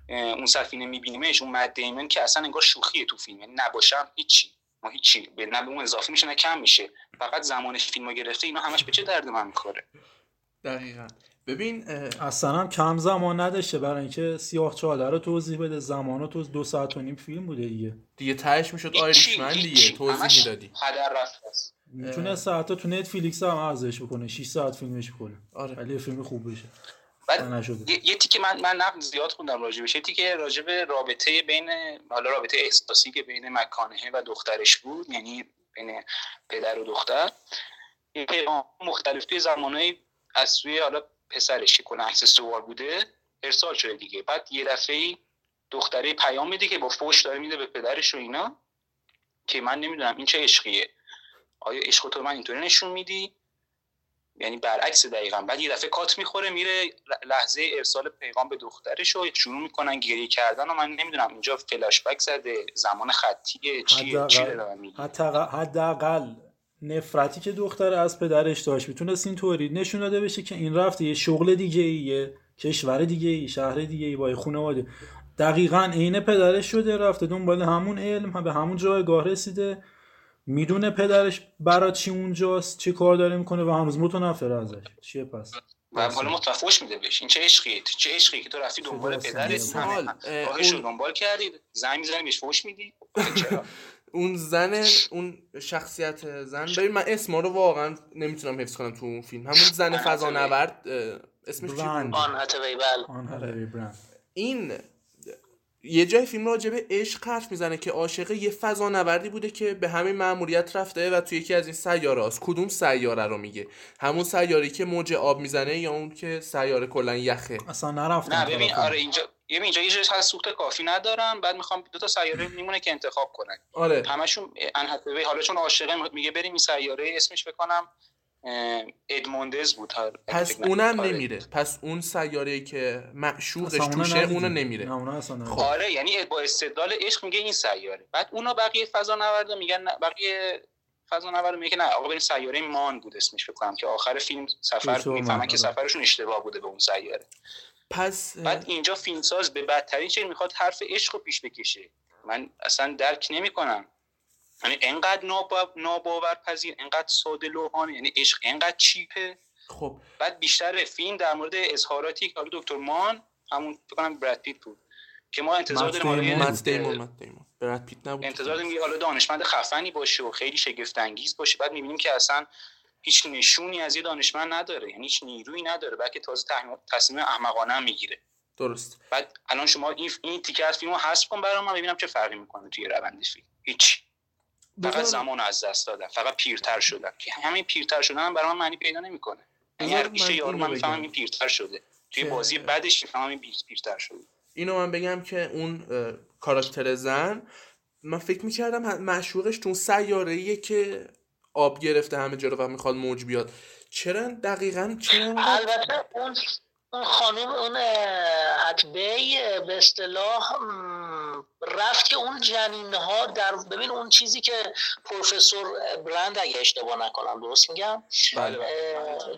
اون سفینه میبینیمش اون مد دیمن که اصلا انگار شوخیه تو فیلم نباشم هیچی. ما هیچی. به نه به اون اضافه میشه نه کم میشه. فقط زمانش فیلم گرفته اینا همش به چه درد من می‌خوره؟ دقیقا. ببین اصلا هم کم زمان نداشته برای اینکه سیاه چاله رو توضیح بده. زمان تو دو ساعت و نیم فیلم بوده دیگه. دیگه تهش می‌شد آیریشمن دیگه. توضیح می‌دادی. می‌تونه ساعت تو نتفلیکس هم ارزش بکنه. 6 ساعت فیلمش بکنه. آره. ولی فیلم خوب بشه. بعد یه, یه تیکه من من نقد زیاد خوندم راجع بهش. یه تیکه راجع به رابطه بین حالا رابطه احساسی که بین مکانه و دخترش بود یعنی بین پدر و دختر. یه مختلف توی زمانهای از سوی حالا پسرش که کنه عکس سوار بوده ارسال شده دیگه. بعد یه دفعه دختره پیام میده که با فوش داره میده به پدرش و اینا که من نمی‌دونم این چه عشقیه؟ آیا عشق تو من اینطوری نشون میدی؟ یعنی برعکس دقیقا. بعد یه دفعه کات می‌خوره میره لحظه ارسال پیغام به دخترش و شروع می‌کنن گریه کردن و من نمی‌دونم اینجا فلاش بک زده زمان خطیه چیه چی حداقل نفرتی که دختر از پدرش داشت می‌تونست اینطوری نشون داده بشه که این رفته یه شغل دیگه یه کشور دیگه ای شهر دیگه ای با خانواده. دقیقا عین پدرش شده رفته دنبال همون علم به همون جایگاه رسیده. می‌دونه پدرش برای چی اونجاست چه کار داره می‌کنه و هنوز متنفر ازش. چیه پس؟ و حالا متفوش میده بهش. این چه عشقیه؟ چه عشقی که تو رفتی دنبال پدرت؟ همه رو دنبال کردید زنگ می‌زنی بهش فوش میدی؟ اون زن اون شخصیت زن ببین من اسما رو واقعا نمی‌تونم حفظ کنم تو اون فیلم. همون زن فضا نورد اسمش چی بود؟ آن بل این یه جای فیلم راجع به عشق حرف می‌زنه که عاشق یه فضا نوردی بوده که به همین مأموریت رفته و توی یکی از این سیاره است کدوم سیاره رو میگه؟ همون سیاره که موج آب می‌زنه یا اون که سیاره کلا یخه؟ اصلا نرفتم نه ببین آره اینجا یه اینجا یه جای سوخت کافی ندارم. بعد می‌خوام دو تا سیاره میمونه که انتخاب کنن. آره. همشون انحطاطی. حالا چون عاشقه میگه بریم این سیاره اسمش بکنم. ادموندز بود پس اونم نمیره. پس اون سیاره که معشوقش توشه اونو نمیره. خب. آره یعنی با استدلال عشق میگه این سیاره. بعد اونا بقیه فضا نورد میگن بقیه فضا نورد میگه نه آقا بریم سیاره مان بود اسمش فکر که آخر فیلم سفر می‌فهمن که سفرشون اشتباه بوده به اون سیاره. پس بعد اینجا فیلمساز به بدترین چه می‌خواد حرف عشق رو پیش بکشه. من اصلا درک نمی‌کنم. یعنی انقدر ناباورپذیر انقدر ساده لوحانه یعنی عشق انقدر چیپه. خب. بعد بیشتر فیلم در مورد اظهاراتی که دکتر مان همون فکر کنم براد پیت بود که ما انتظار داریم دیمون براد پیت نبود. انتظار داریم حالا دانشمند خفنی باشه و خیلی شگفت انگیز باشه. بعد می‌بینیم که اصلا هیچ نشونی از یه دانشمند نداره یعنی هیچ نیرویی نداره بلکه تازه تصمیم احمقانه هم می‌گیره. درست. بعد الان شما این این تیکه از فیلمو حذف کن برام من ببینم چه فرقی می‌کنه توی روند فیلم. هیچ. فقط زمان از دست دادم فقط پیرتر شدم که همین پیرتر شدن هم برای من معنی پیدا نمی‌کنه. یعنی هر پیشه یارو من می‌فهمم این پیرتر شده. توی بازی بعدش می‌فهمم این پیرتر شده. اینو من بگم که اون کاراکتر زن من فکر می‌کردم معشوقش تو سیاره که آب گرفته همه جا رو و می‌خواد موج بیاد. چرا دقیقا چرا البته اون اون خانوم اون اتبی به اصطلاح رفت که اون جنین ها در ببین اون چیزی که پروفسور برند اگه اشتباه نکنم درست میگم بله.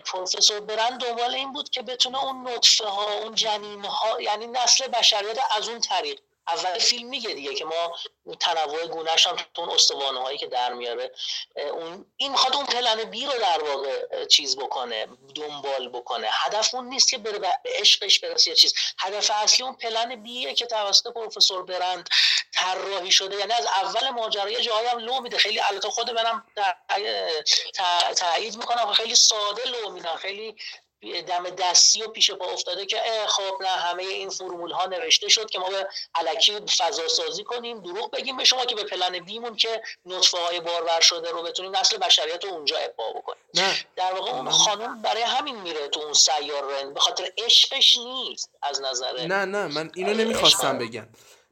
پروفسور برند دنبال این بود که بتونه اون نطفه ها اون جنین ها یعنی نسل بشریت از اون طریق اول فیلم میگه دیگه که ما تنوع گونهش هم تو اون استوانه هایی که در میاره اون این می‌خواد اون پلن بی رو در واقع چیز بکنه دنبال بکنه. هدف اون نیست که بره به عشقش برسه یه چیز. هدف اصلی اون پلن بیه که توسط پروفسور برند طراحی شده. یعنی از اول ماجرا یه جایی هم لو میده. خیلی البته خود منم تایید می‌کنم. خیلی ساده لو میدن خیلی دم دستی و پیش پا افتاده که خب نه همه این فرمول ها نوشته شد که ما به علکی فضا سازی کنیم دروغ بگیم به شما که به پلن بیمون که نطفه های بارور شده رو بتونیم نسل بشریت رو اونجا ابقا بکنیم. نه. در واقع اون خانم برای همین میره تو اون سیار به خاطر عشقش نیست از نظر نه نه من اینو نمی‌خواستم بگم.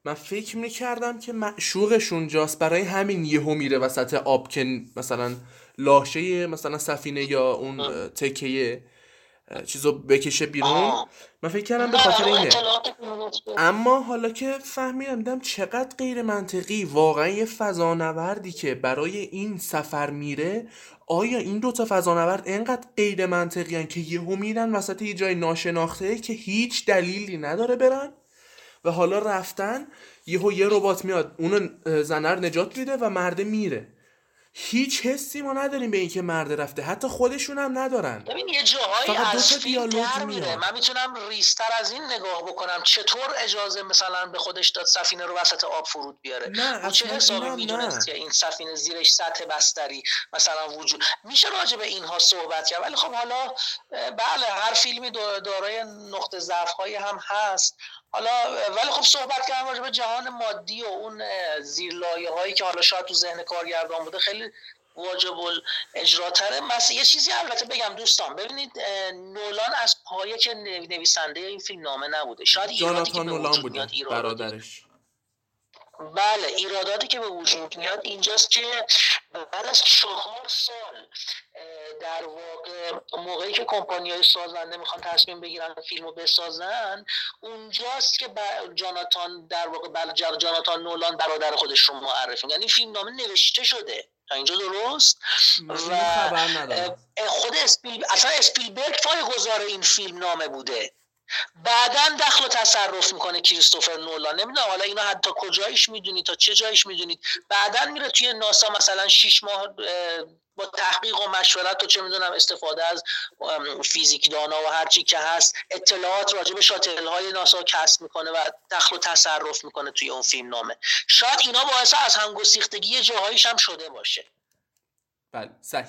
من فکر می‌کردم که معشوقشون جاست برای همین یهو میره وسط آب که مثلا لاشه مثلا سفینه یا اون تکیه چیزو بکشه بیرون. من فکر کردم به خاطر اینه. اما حالا که فهمیدم دیدم چقدر غیر منطقی واقعا یه فضانوردی که برای این سفر میره آیا این دوتا فضانورد انقدر غیر منطقی که یهو میرن وسط یه جای ناشناخته که هیچ دلیلی نداره برن؟ و حالا رفتن یهو یه ربات میاد اونو زنر نجات میده و مرده میره. هیچ حسی ما نداریم به اینکه مرد رفته. حتی خودشون هم ندارن. ببین یه جاهایی از فیلم در میره. من می‌تونم ریستر از این نگاه بکنم. چطور اجازه مثلا به خودش داد سفینه رو وسط آب فرود بیاره؟ نه چه حسابی می‌دونست که این سفینه زیرش سطح بستری مثلا وجود میشه راجع به اینها صحبت کرد. ولی خب حالا بله هر فیلمی دارای نقطه ضعف هم هست. حالا ولی خب صحبت کردن راجع به جهان مادی و اون زیرلایه هایی که حالا شاید تو ذهن کارگردان بوده خیلی واجب اجراتره مثلا یه چیزی البته بگم دوستان ببینید نولان از پایه که نویسنده این فیلم نامه نبوده. شاید ایرادی که به وجود میاد برادرش. بله ایراداتی که به وجود میاد اینجاست که بعد از چهار سال در واقع موقعی که کمپانی های سازنده می‌خوان تصمیم بگیرن فیلم رو بسازن اونجاست که جاناتان در واقع جاناتان نولان برادر خودش رو معرفی یعنی فیلم نامه نوشته شده. تا اینجا درست؟ و خود اسپیل اصلا اسپیلبرگ پای گذار این فیلم نامه بوده. بعدا دخل و تصرف می‌کنه کریستوفر نولان. نمی‌دونم حالا اینا حتی کجایش می‌دونید تا چه جایش می‌دونید. بعدا میره توی ناسا مثلا 6 ماه با تحقیق و مشورت و چه می‌دونم استفاده از فیزیک دانا و هر چی که هست اطلاعات راجع به شاتل های ناسا کسب می‌کنه و دخل و تصرف می‌کنه توی اون فیلم نامه. شاید اینا باعث از همگسیختگی جاهایش هم شده باشه. بله صحیح.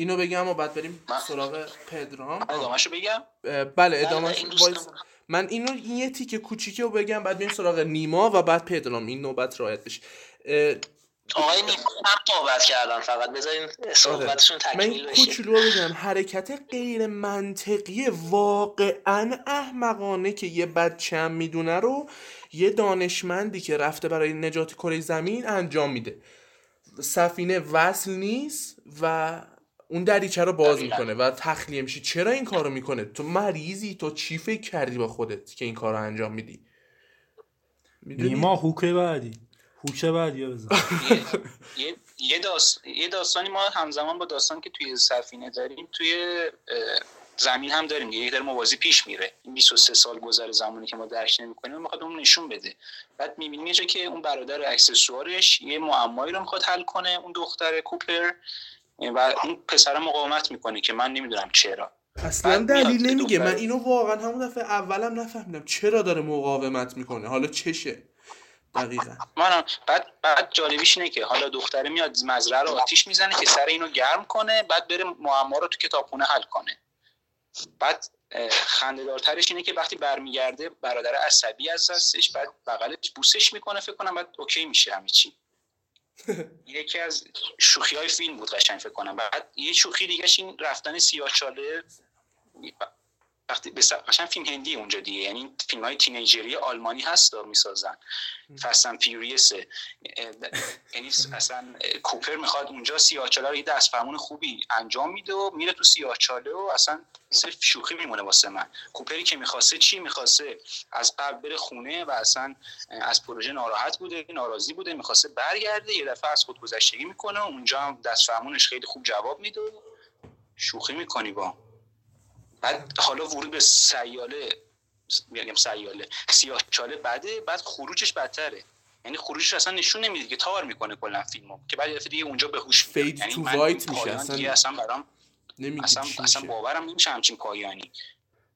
اینو بگم و بعد بریم سراغ پدرام. ادامهشو بگم؟ بله ادامه من اینو این یه تیکه کوچیکه رو بگم بعد بریم سراغ نیما و بعد پدرام. این نوبت رایت بشه. آقای نیما هم صحبت کردن فقط. بذارین صحبتشون تکمیل بشه. من کوچولو بگم. حرکت غیر منطقی واقعا احمقانه که یه بچه هم می‌دونه رو یه دانشمندی که رفته برای نجات کره زمین انجام میده. سفینه وصل نیست و اون دریچه رو باز می‌کنه و تخلیه میشه. چرا این کارو می‌کنه؟ تو مریضی تو چی فکر کردی با خودت که این کارو انجام میدی؟ نیما هوکه بعدی. هوکه بعدی بزن. یه یه, داست... یه داستانی ما همزمان با داستان که توی سفینه داریم توی زمین هم داریم. یه در موازی پیش میره. این 23 سال گذر زمانی که ما درک نمی‌کنیم می‌خواد اون نشون بده. بعد می‌بینیم یه که اون برادر اکسسوارش یه معمایی رو می‌خواد حل کنه اون دختر کوپر. و اون پسر مقاومت می‌کنه که من نمی‌دونم چرا. اصلا دلیل نمیگه. من اینو واقعا همون دفعه اولم نفهمیدم چرا داره مقاومت می‌کنه. حالا چشه؟ دقیقا. من بعد بعد جالبیش اینه که حالا دختره میاد مزرعه رو آتیش می‌زنه که سر اینو گرم کنه بعد بره معما رو تو کتابخونه حل کنه. بعد خندهدارترش اینه که وقتی برمیگرده برادر عصبی از هستش بعد بغلش بوسش می‌کنه فکر کنم بعد اوکی میشه همه چی. یکی از شوخی های فیلم بود قشنگ فکر کنم. بعد یه شوخی دیگه این رفتن سیاهچاله وقتی قشنگ فیلم هندی اونجا دیگه. یعنی فیلم های teenager ی آلمانی هست می‌سازن. Fast and Furious. یعنی اصلا کوپر می‌خواد اونجا سیاهچاله رو یه دست فرمون خوبی انجام میده و میره تو سیاهچاله و اصلا صرف شوخی میمونه واسه من. کوپری که می‌خواسته چی می‌خواسته؟ از قبل بره خونه و اصلا از پروژه ناراحت بوده ناراضی بوده می‌خواسته برگرده یه دفعه از خودگذشتگی می‌کنه اونجا هم دست فرمونش خیلی خوب جواب میده شوخی می‌کنی با. بعد حالا ورود به سیاله میگم سیاله سیاه چاله بعده بعد خروجش بدتره. یعنی خروجش اصلا نشون نمیده که تار می‌کنه کلا فیلمو. که بعد دیگه اونجا به هوش فید یعنی تو من وایت میشه. اصلا اصلا برام اصلا اصلا. باورم نمیشه همچین پایانی.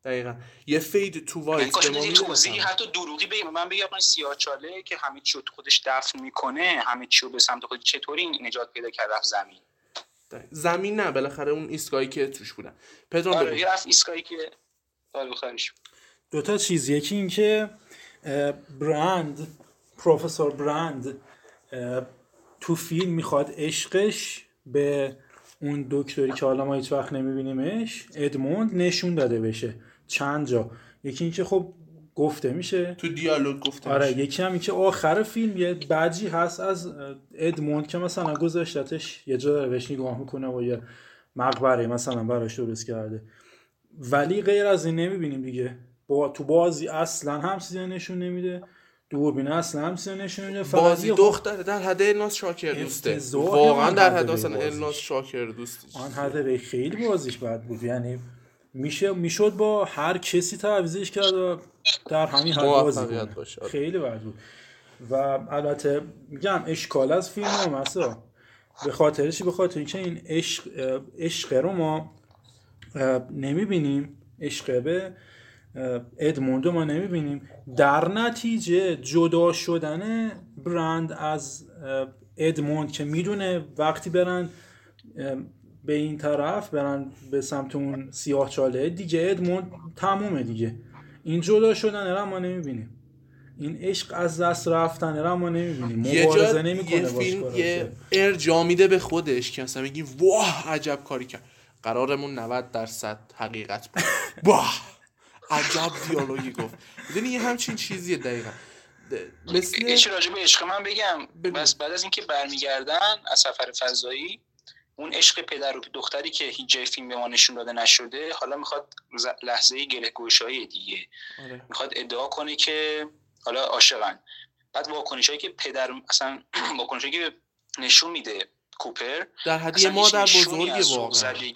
دقیقا. یه فید تو یعنی وایت کاش ما مثلا. حتی دروغی بگم من بگم من سیاه چاله که همه چی خودش دفن می‌کنه همه چی به سمت خود چطوری نجات پیدا کرد رفت زمین؟ زمین نه بالاخره اون ایستگاهی که توش بودن. پدرام آره. یه ایستگاهی که دو تا چیز یکی این که برند پروفسور برند تو فیلم می‌خواد عشقش به اون دکتری که حالا ما هیچ وقت نمیبینیمش ادموند نشون داده بشه. چند جا. یکی اینکه خب گفته میشه. تو دیالوگ گفته آره میشه. یکی هم این که آخر فیلم یه بجی هست از ادموند که مثلا گذاشتتش یه جا داره بهش نگاه می‌کنه و یه مقبره مثلا براش درست کرده. ولی غیر از این نمی‌بینیم دیگه. با تو بازی اصلا هم چیزی نشون نمیده. دوربین اصلا هم چیزی نشون نمیده. فقط بازی دختر در حد الناس شاکر دوسته. واقعا در حد اصلا. الناس شاکر دوستی آن حد خیلی بازیش بد بود. یعنی میشه می‌شد با هر کسی تعویزش کرد و در همین حد بازی کنه. آره. خیلی بد بود. و البته میگم اشکال از فیلم هم هستا به خاطرش به خاطر اینکه این عشق عشق رو ما نمی‌بینیم. عشق به ادموندو ما نمی‌بینیم. در نتیجه جدا شدن برند از ادموند که می‌دونه وقتی برن به این طرف برن به سمت اون سیاه چاله. دیگه ادموند تمومه دیگه. این جدا شدن رو ما نمی‌بینیم. این عشق از دست رفتن رو ما نمی‌بینیم. یه مبارزه جا نمی‌کنه یه فیلم یه ارجا میده به خودش که مثلا میگی واه عجب کاری کرد. قرارمون 90 درصد حقیقت بود. واه عجب دیالوگی گفت. می‌دونی یه همچین چیزیه دقیقا. مثل راجع به عشق من بگم. بس بعد از اینکه برمیگردن از سفر فضایی اون عشق پدر و دختری که هیچ جای فیلم به ما نشون داده نشده حالا می‌خواد لحظه گله گوشایی دیگه. آره. می‌خواد ادعا کنه که حالا عاشقن. بعد واکنش هایی که پدر اصلا واکنش که نشون میده کوپر در حد یه اصلا هیچ مادر بزرگی واقعا.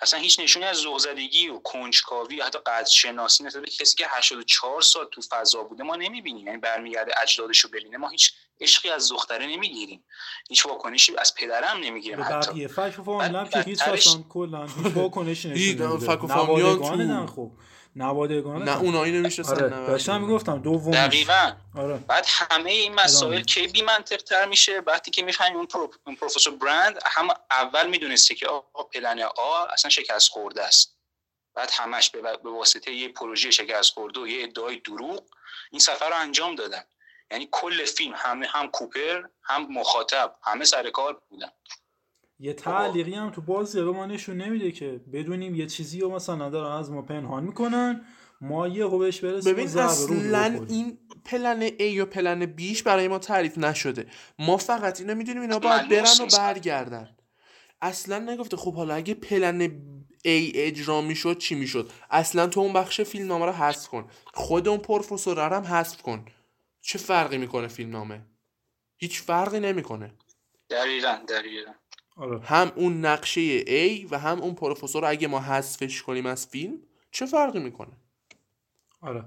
اصلا هیچ نشونی از ذوق زدگی و کنجکاوی حتی قدر شناسی نسبت به کسی که 84 سال تو فضا بوده ما نمی‌بینیم. یعنی برمیگرده اجدادش رو ببینه. ما هیچ عشقی از دختره نمی‌گیریم. هیچ واکنشی از پدرم نمی‌گیریم حتی. بقیه فک و که هیچ اصلا کلا هیچ واکنشی نشون نمیده خب. نوادگان نه اونایی نمیشه آره داشتم می‌گفتم دومیش دقیقا. آره. بعد همه این مسائل. کی بدتر میشه؟ وقتی که می‌فهمیم اون, پرو... اون پروفسور برند هم اول می‌دونسته که آقا plan A اصلا شکست خورده است. بعد همش به, به واسطه یه پروژه شکست خورده و یه ادعای دروغ این سفر رو انجام دادن. یعنی کل فیلم همه هم کوپر هم مخاطب همه سر کار بودن. یه تعلیقی هم تو بازی به ما نشون نمیده که بدونیم یه چیزی رو مثلا دارن از ما پنهان می‌کنن ما یه بهش برسیم ببین اصلا. این پلن A و پلن بیش برای ما تعریف نشده. ما فقط اینو می‌دونیم اینا باید برن و. برگردن. اصلا نگفته خب حالا اگه پلن A اجرا می‌شد چی می‌شد؟ اصلا تو اون بخش فیلم نامه رو حذف کن. خود اون پروفسور رو هم حذف کن. چه فرقی می‌کنه فیلم نامه هیچ فرقی نمی‌کنه. دقیقا دقیقا. آره. هم اون نقشه A و هم اون پروفسور رو اگه ما حذفش کنیم از فیلم چه فرقی می‌کنه؟ آره.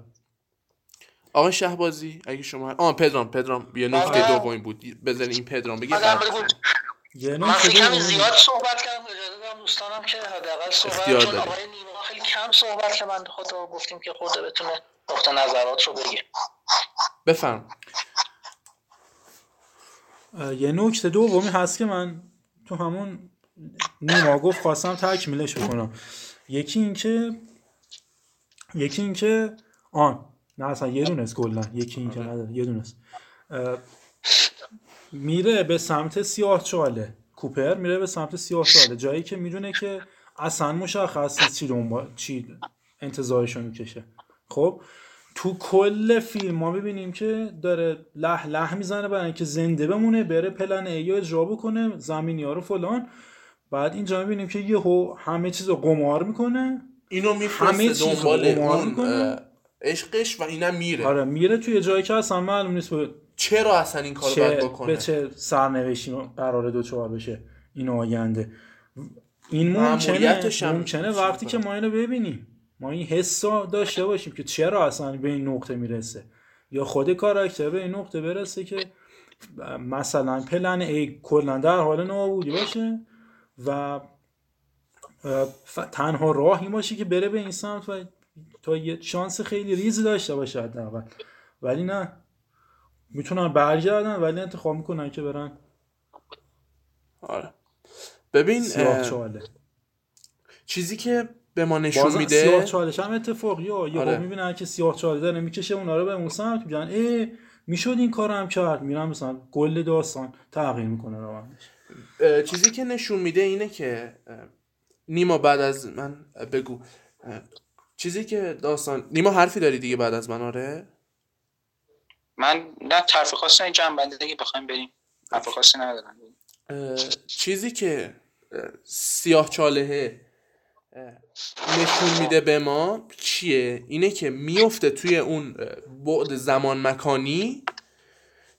آقای شهبازی اگه شما آه پدرام پدرام یه نکته آره. دومی بود. بذاری این پدرام بگه. من بعد بگو. یه من نکته فکر کنم دوم- زیاد صحبت کردم اجازه بدم دوستانم که حداقل صحبت اختیار چون. آقای نیما خیلی کم صحبت که من خدا گفتیم که خورده بتونه نقطه نظرات رو بگه. بفرم. اه، یه نکته دومی هست که من تو همون نیما گفت خواستم تکمیلش بکنم. یکی اینکه یکی اینکه آن نه اصلا یه دونست کلا یکی اینکه نداره یه دونست. میره به سمت سیاه چاله. کوپر میره به سمت سیاه چاله. جایی که می‌دونه که اصلا مشخص نیست چی دنبال چی انتظارشو می‌کشه. خب؟ تو کل فیلم ما ببینیم که داره لح لح می‌زنه برای اینکه زنده بمونه بره پلن ای اجرا بکنه زمینی ها رو فلان. بعد اینجا می‌بینیم که یهو همه چیز رو قمار می‌کنه. اینو میفرسته دنبال اون عشقش و اینم میره. آره میره توی جایی که اصلا معلوم نیست به چرا اصلا این کارو باید بکنه؟ به چه سرنوشتی قرار دوچار بشه این آینده. این ممکنه ممکنه وقتی که. ما اینو ببینیم. ما این حس داشته باشیم که چرا اصلا به این نقطه می‌رسه. یا خود کاراکتر به این نقطه برسه که مثلا پلن ای کلا در حال نابودی باشه و تنها راهی باشه که بره به این سمت و تا یه شانس خیلی ریزی داشته باشه حداقل. ولی نه. می‌تونن برگردن ولی انتخاب می‌کنن که برن. آره. ببین چیزی که به ما نشون میده؟ سیاه چالش هم اتفاقی ها یه آره. می‌بینن که سیاه چالش داره می‌کشه اونا رو به اون سمت میگن ای می‌شد این کار هم کرد. میرن مثلا کل داستان تغییر می‌کنه روندش چیزی که نشون میده اینه که نیما بعد از من بگو. چیزی که داستان نیما حرفی داری دیگه بعد از من؟ آره. من نه طرف خاصی این جنبنده دیگه بخوایم بریم. حرف خاصی ندارم. چیزی که سیاه چالهه نشون میده به ما چیه؟ اینه که میفته توی اون بعد زمان مکانی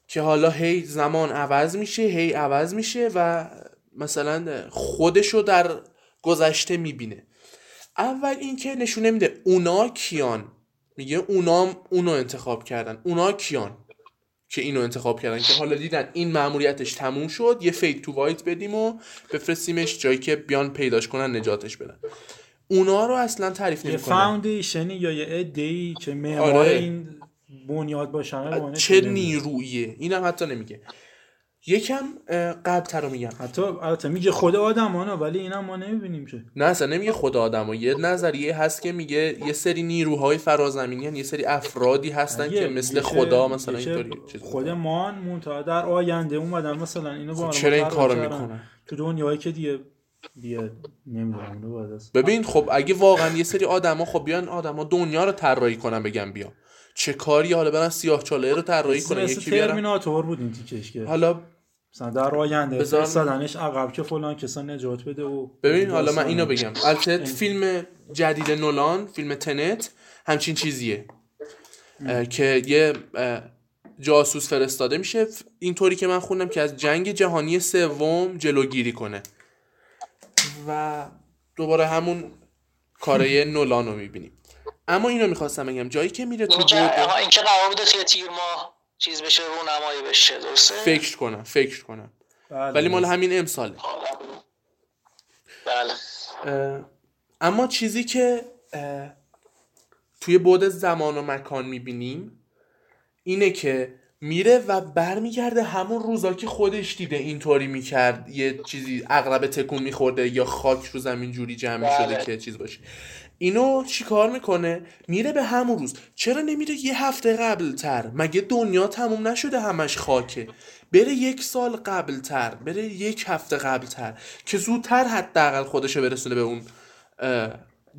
که حالا هی زمان عوض میشه هی عوض میشه و مثلا خودشو در گذشته می‌بینه. اول اینکه نشونه میده اونا کیان؟ میگه اونا اونو انتخاب کردن. اونا کیان؟ که اینو انتخاب کردن که حالا دیدن این مأموریتش تموم شد یه فیک تو وایت بدیم و بفرستیمش جایی که بیان پیداش کنن نجاتش بدن. اونا رو اصلا تعریف نمی‌کنه یه فاوندیشنی یا یه ادهی که معمار آره. این بنیاد باشن چه نیروییه اینم حتی نمیگه. یکم قبل تر رو میگم. حتی البته میگه خود آدمانا ولی اینا ما نمی‌بینیم که. نه اصلا نمیگه خود آدم یه نظریه هست که میگه یه سری نیروهای فرازمینی هن. یه سری افرادی هستن که مثل خدا مثلا اینطوری خود مان منتها در آینده اومدن مثلا اینو با چرا این کارو می‌کنن؟ تو دنیایی که دیگه دیگه نمی‌دونم ببین خب اگه واقعا یه سری آدما خب بیان آدما دنیا رو طراحی کنن بگم بیا. چه کاری؟ حالا برن سیاه چاله رو طراحی کنن یکی بیارن. ترمیناتور بود این تیکش که. حالا مثلا در آینده فرستادنش عقب که فلان کسا نجات بده و ببین حالا من اینو بگم. البته فیلم جدید نولان فیلم تنت همچین چیزیه. که یه جاسوس فرستاده میشه. اینطوری که من خوندم که از جنگ جهانی سوم جلوگیری کنه. و دوباره همون کارای نولان رو می‌بینیم. اما اینو می‌خواستم بگم. جایی که میره تو بود این که قرار بوده توی تیر ما چیز بشه نمایی بشه درسته؟ فکر کنم فکر کنم. بله. ولی مال همین امساله. بله. اما چیزی که توی بود زمان و مکان می‌بینیم اینه که میره و برمیگرده همون روزا که خودش دیده اینطوری می‌کرد یه چیزی اغرب تکون میخورده یا خاک رو زمین جوری جمع شده بله. که چیز باشه. اینو چیکار می‌کنه؟ میره به همون روز. چرا نمیره یه هفته قبل تر مگه دنیا تموم نشده همش خاکه؟ بره یک سال قبل تر بره یک هفته قبل تر که زودتر حداقل خودشو برسونه به اون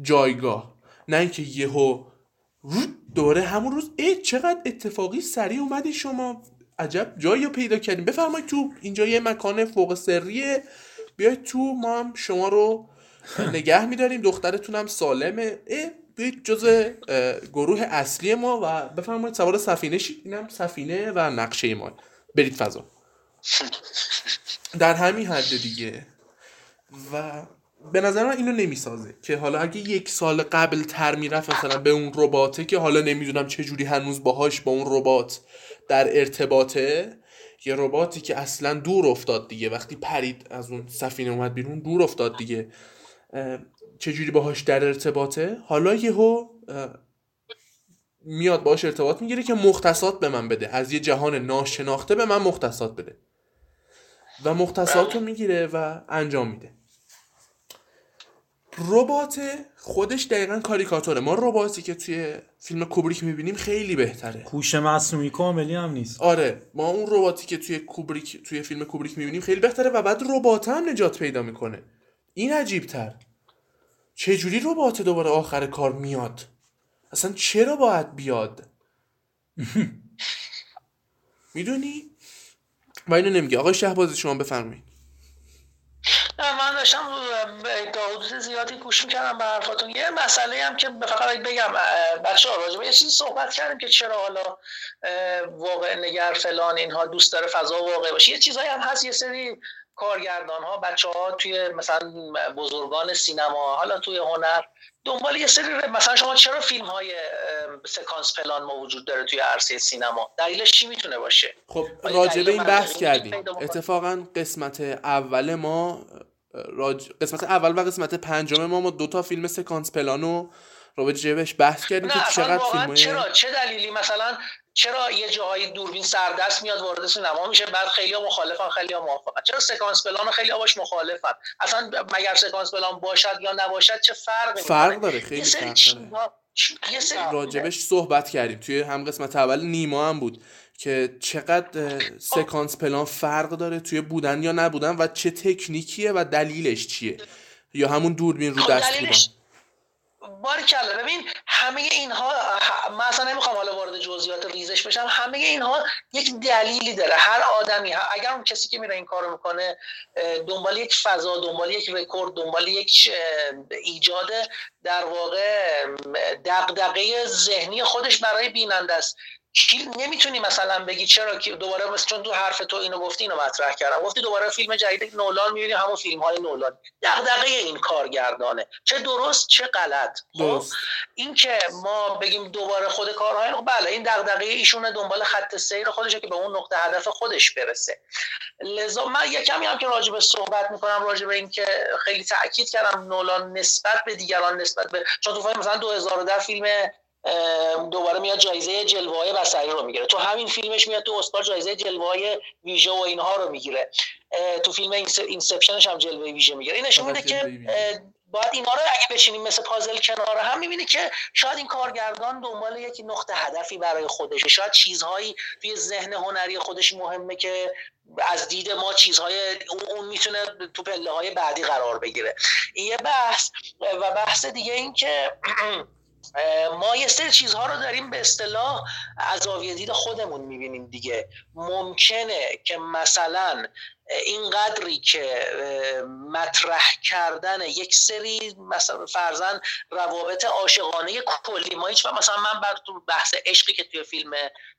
جایگاه. نه اینکه یهو دوره همون روز ای چقدر اتفاقی سریع اومدی شما عجب جایی رو پیدا کردیم بفرمایید تو اینجا یه مکان فوق سریه بیاید تو ما هم شما رو نگه میداریم. دخترتونم سالمه. بیاید جز گروه اصلی ما و بفرمایید سوار سفینه شید اینم سفینه و نقشه ما. برید فضا. در همین حد دیگه. و به نظر من اینو نمی‌سازه که حالا اگه یک سال قبل تر می‌رفت مثلا به اون رباته که حالا نمی‌دونم چه جوری هنوز باهاش با اون ربات در ارتباطه یه رباتی که اصلا دور افتاد دیگه. وقتی پرید از اون سفینه اومد بیرون دور افتاد دیگه. چجوری باهاش در ارتباطه؟ حالا یهو میاد باهاش ارتباط می‌گیره که مختصات به من بده. از یه جهان ناشناخته به من مختصات بده. و مختصات رو می‌گیره و انجام میده. ربات خودش دقیقا کاریکاتوره. ما رباتی که توی فیلم کوبریک می‌بینیم خیلی بهتره. کوش مصنوعی کاملی هم نیست. آره. ما اون رباتی که توی کوبریک توی فیلم کوبریک می‌بینیم خیلی بهتره و بعد ربات هم نجات پیدا می‌کنه. این عجیب تر چجوری ربات دوباره آخر کار میاد؟ اصلا چرا باید بیاد؟ می‌دونی؟ و اینو نمیگه. آقای شهبازی شما بفرمایید. من داشتم تا حدود زیادی گوش می‌کردم به حرفاتون. یه مسئله هم که فقط بگم بچه ها راجبه یه چیزی صحبت کردیم که چرا حالا واقع نگر فلان اینها دوست داره فضا واقع باشه. یه چیزایی هم هست یه سری کارگردان ها بچه ها توی مثلا بزرگان سینما حالا توی هنر دنبال یه سری مثلا شما چرا فیلم های سکانس پلان ما وجود داره توی عرصه سینما؟ دلیلش چی می‌تونه باشه؟ خب راجع به این بحث کردیم. اتفاقا قسمت اول ما راج... قسمت اول و قسمت پنجم ما ما دو تا فیلم سکانس پلانو رو بهش بحث کردیم که چقدر فیلم چرا؟ چه دلیلی؟ مثلا چرا یه جاهای دوربین سردست میاد وارد سینما میشه؟ بعد خیلی مخالفن خیلی موافقن. چرا سکانس پلان خیلی باش مخالفن؟ اصلا مگر سکانس پلان باشد یا نباشد چه فرقی فرق داره خیلی فرق داره. راجبش صحبت کردیم. توی هم قسمت اول نیما هم بود که چقدر سکانس پلان فرق داره توی بودن یا نبودن و چه تکنیکیه و دلیلش چیه؟ یا همون دوربین رو خب دست بودن. کلا ببین همه اینها من اصلا نمی‌خوام حالا وارد جزئیات ریزش بشم. همه اینها یک دلیلی داره. هر آدمی اگر اون کسی که میره این کارو می‌کنه دنبال یک فضا دنبال یک رکورد دنبال یک ایجاد در واقع دغدغه ذهنی خودش برای بیننده است. نمی‌تونی مثلا بگی چرا که دوباره مثلا چون تو حرف تو اینو گفتی اینو مطرح کردم. گفتی دوباره فیلم جدید نولان می‌بینی همون فیلم های نولان. دغدغه این کارگردانه. چه درست چه غلط. خب این که ما بگیم دوباره خود کارهای خب بله این دغدغه ایشون دنبال خط سیر خودشه که به اون نقطه هدف خودش برسه. لذا من یه کمی هم که راجع به صحبت می‌کنم راجع به این که خیلی تاکید کردم نولان نسبت به دیگران نسبت به چون تو مثلا 2010 فیلم دوباره میاد جایزه جلوه های بصری رو می‌گیره. تو همین فیلمش میاد تو اسکار جایزه جلوه های ویژه و اینها رو می‌گیره. تو فیلم اینسپشنش هم جلوه ویژه می‌گیره. این نشون میده که باید اینا رو اگه بشینیم مثل پازل کنار هم می‌بینی که شاید این کارگردان دنبال یک نقطه هدفی برای خودشه. شاید چیزهایی توی ذهن هنری خودش مهمه که از دید ما چیزهای اون می‌تونه تو پله های بعدی قرار بگیره. این یه بحث. و بحث دیگه این که ما یه سری چیزها رو داریم به اصطلاح از آویه دید خودمون می‌بینیم دیگه. ممکنه که مثلا این قدری که مطرح کردن یک سری مثلا فرزن روابط عاشقانه کلی. ما هیچ مثلا من بعد تو بحث عشقی که توی فیلم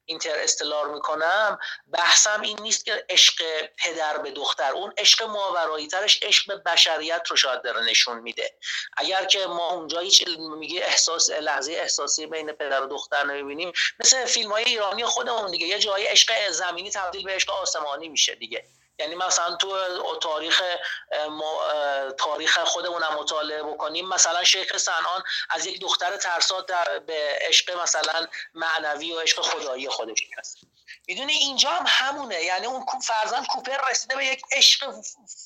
اینتر استلار می‌کنم بحثم این نیست که عشق پدر به دختر. اون عشق ماورایی ترش عشق به بشریت رو شاید داره نشون میده. اگر که ما اونجا هیچ میگه احساس لحظه احساسی بین پدر و دختر نمی‌بینیم مثل فیلم های ایرانی خودمون دیگه. یه جایی عشق زمینی تبدیل به عشق آسمانی میشه دیگه. یعنی مثلا تو تاریخ تاریخ خودمون هم مطالعه بکنیم مثلا شیخ سنان از یک دختر ترسات به عشق مثلا معنوی و عشق خدایی خودش هست. می‌دونی اینجا هم همونه یعنی اون فرزن کوپر رسیده به یک عشق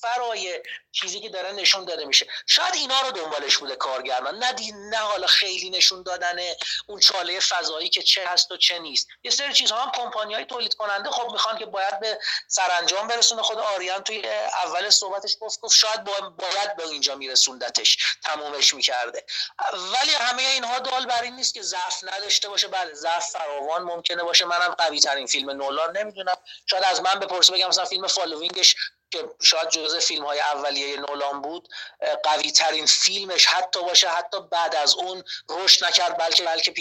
فرای چیزی که داره نشون داده میشه. شاید اینا رو دنبالش بوده کارگردان نه نه حالا خیلی نشون دادن اون چاله فضایی که چه هست و چه نیست. یه سری چیزها هم کمپانی های تولید کننده خب می‌خوان که باید به سرانجام برسونه خود آریان توی اول صحبتش گفت گفت شاید باید به اینجا میرسوندتش تمومش می‌کرده. ولی همه اینها دال بر این نیست که ضعف نداشته باشه. بله ضعف فراوان ممکنه باشه. منم قوی ترین فیلم نولان نمی‌دونم. شاید از من بپرسه بگم مثلا فیلم Following ش که شاید جزء فیلم های اولیه نولان بود قوی ترین فیلمش حتی باشه حتی بعد از اون رشد نکرد بلکه بلکه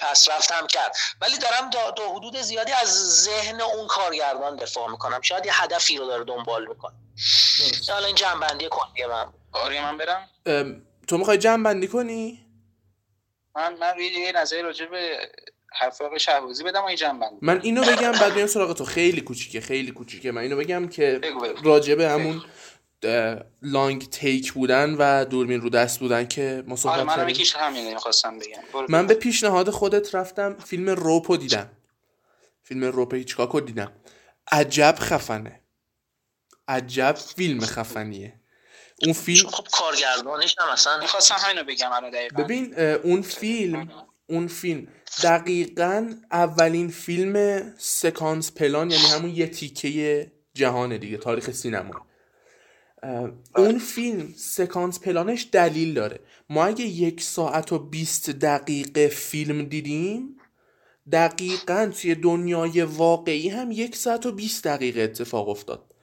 پس رفت هم کرد. ولی دارم تا حدود زیادی از ذهن اون کارگردان دفاع می‌کنم. شاید یه هدفی رو داره دنبال می‌کنه. حالا این جنبندی کلی من آره من برم. تو می‌خوای جنبندی کنی؟ من من یه نظری راجع به حرف شهبازی بدم این جنبندی من اینو بگم بعد میام سراغ تو. خیلی کوچیکه خیلی کوچیکه. من اینو بگم که راجبه همون لانگ تیک بودن و دوربین رو دست بودن که ما صحبت آره من همینه می‌خواستم بگم. من به پیشنهاد خودت رفتم فیلم روپو دیدم. فیلم روپ هیچکاکو دیدم. عجب خفنه. عجب فیلم خفنیه. اون فیلم خب کارگردانش هم اصلا می‌خواستم همینو بگم الان دقیقا. ببین اون فیلم اون فیلم دقیقا اولین فیلم سکانس پلان یعنی همون یه تیکه جهان دیگه تاریخ سینما. اون فیلم سکانس پلانش دلیل داره. ما اگه یک ساعت و 20 دقیقه فیلم دیدیم دقیقا توی دنیای واقعی هم یک ساعت و 20 دقیقه اتفاق افتاد.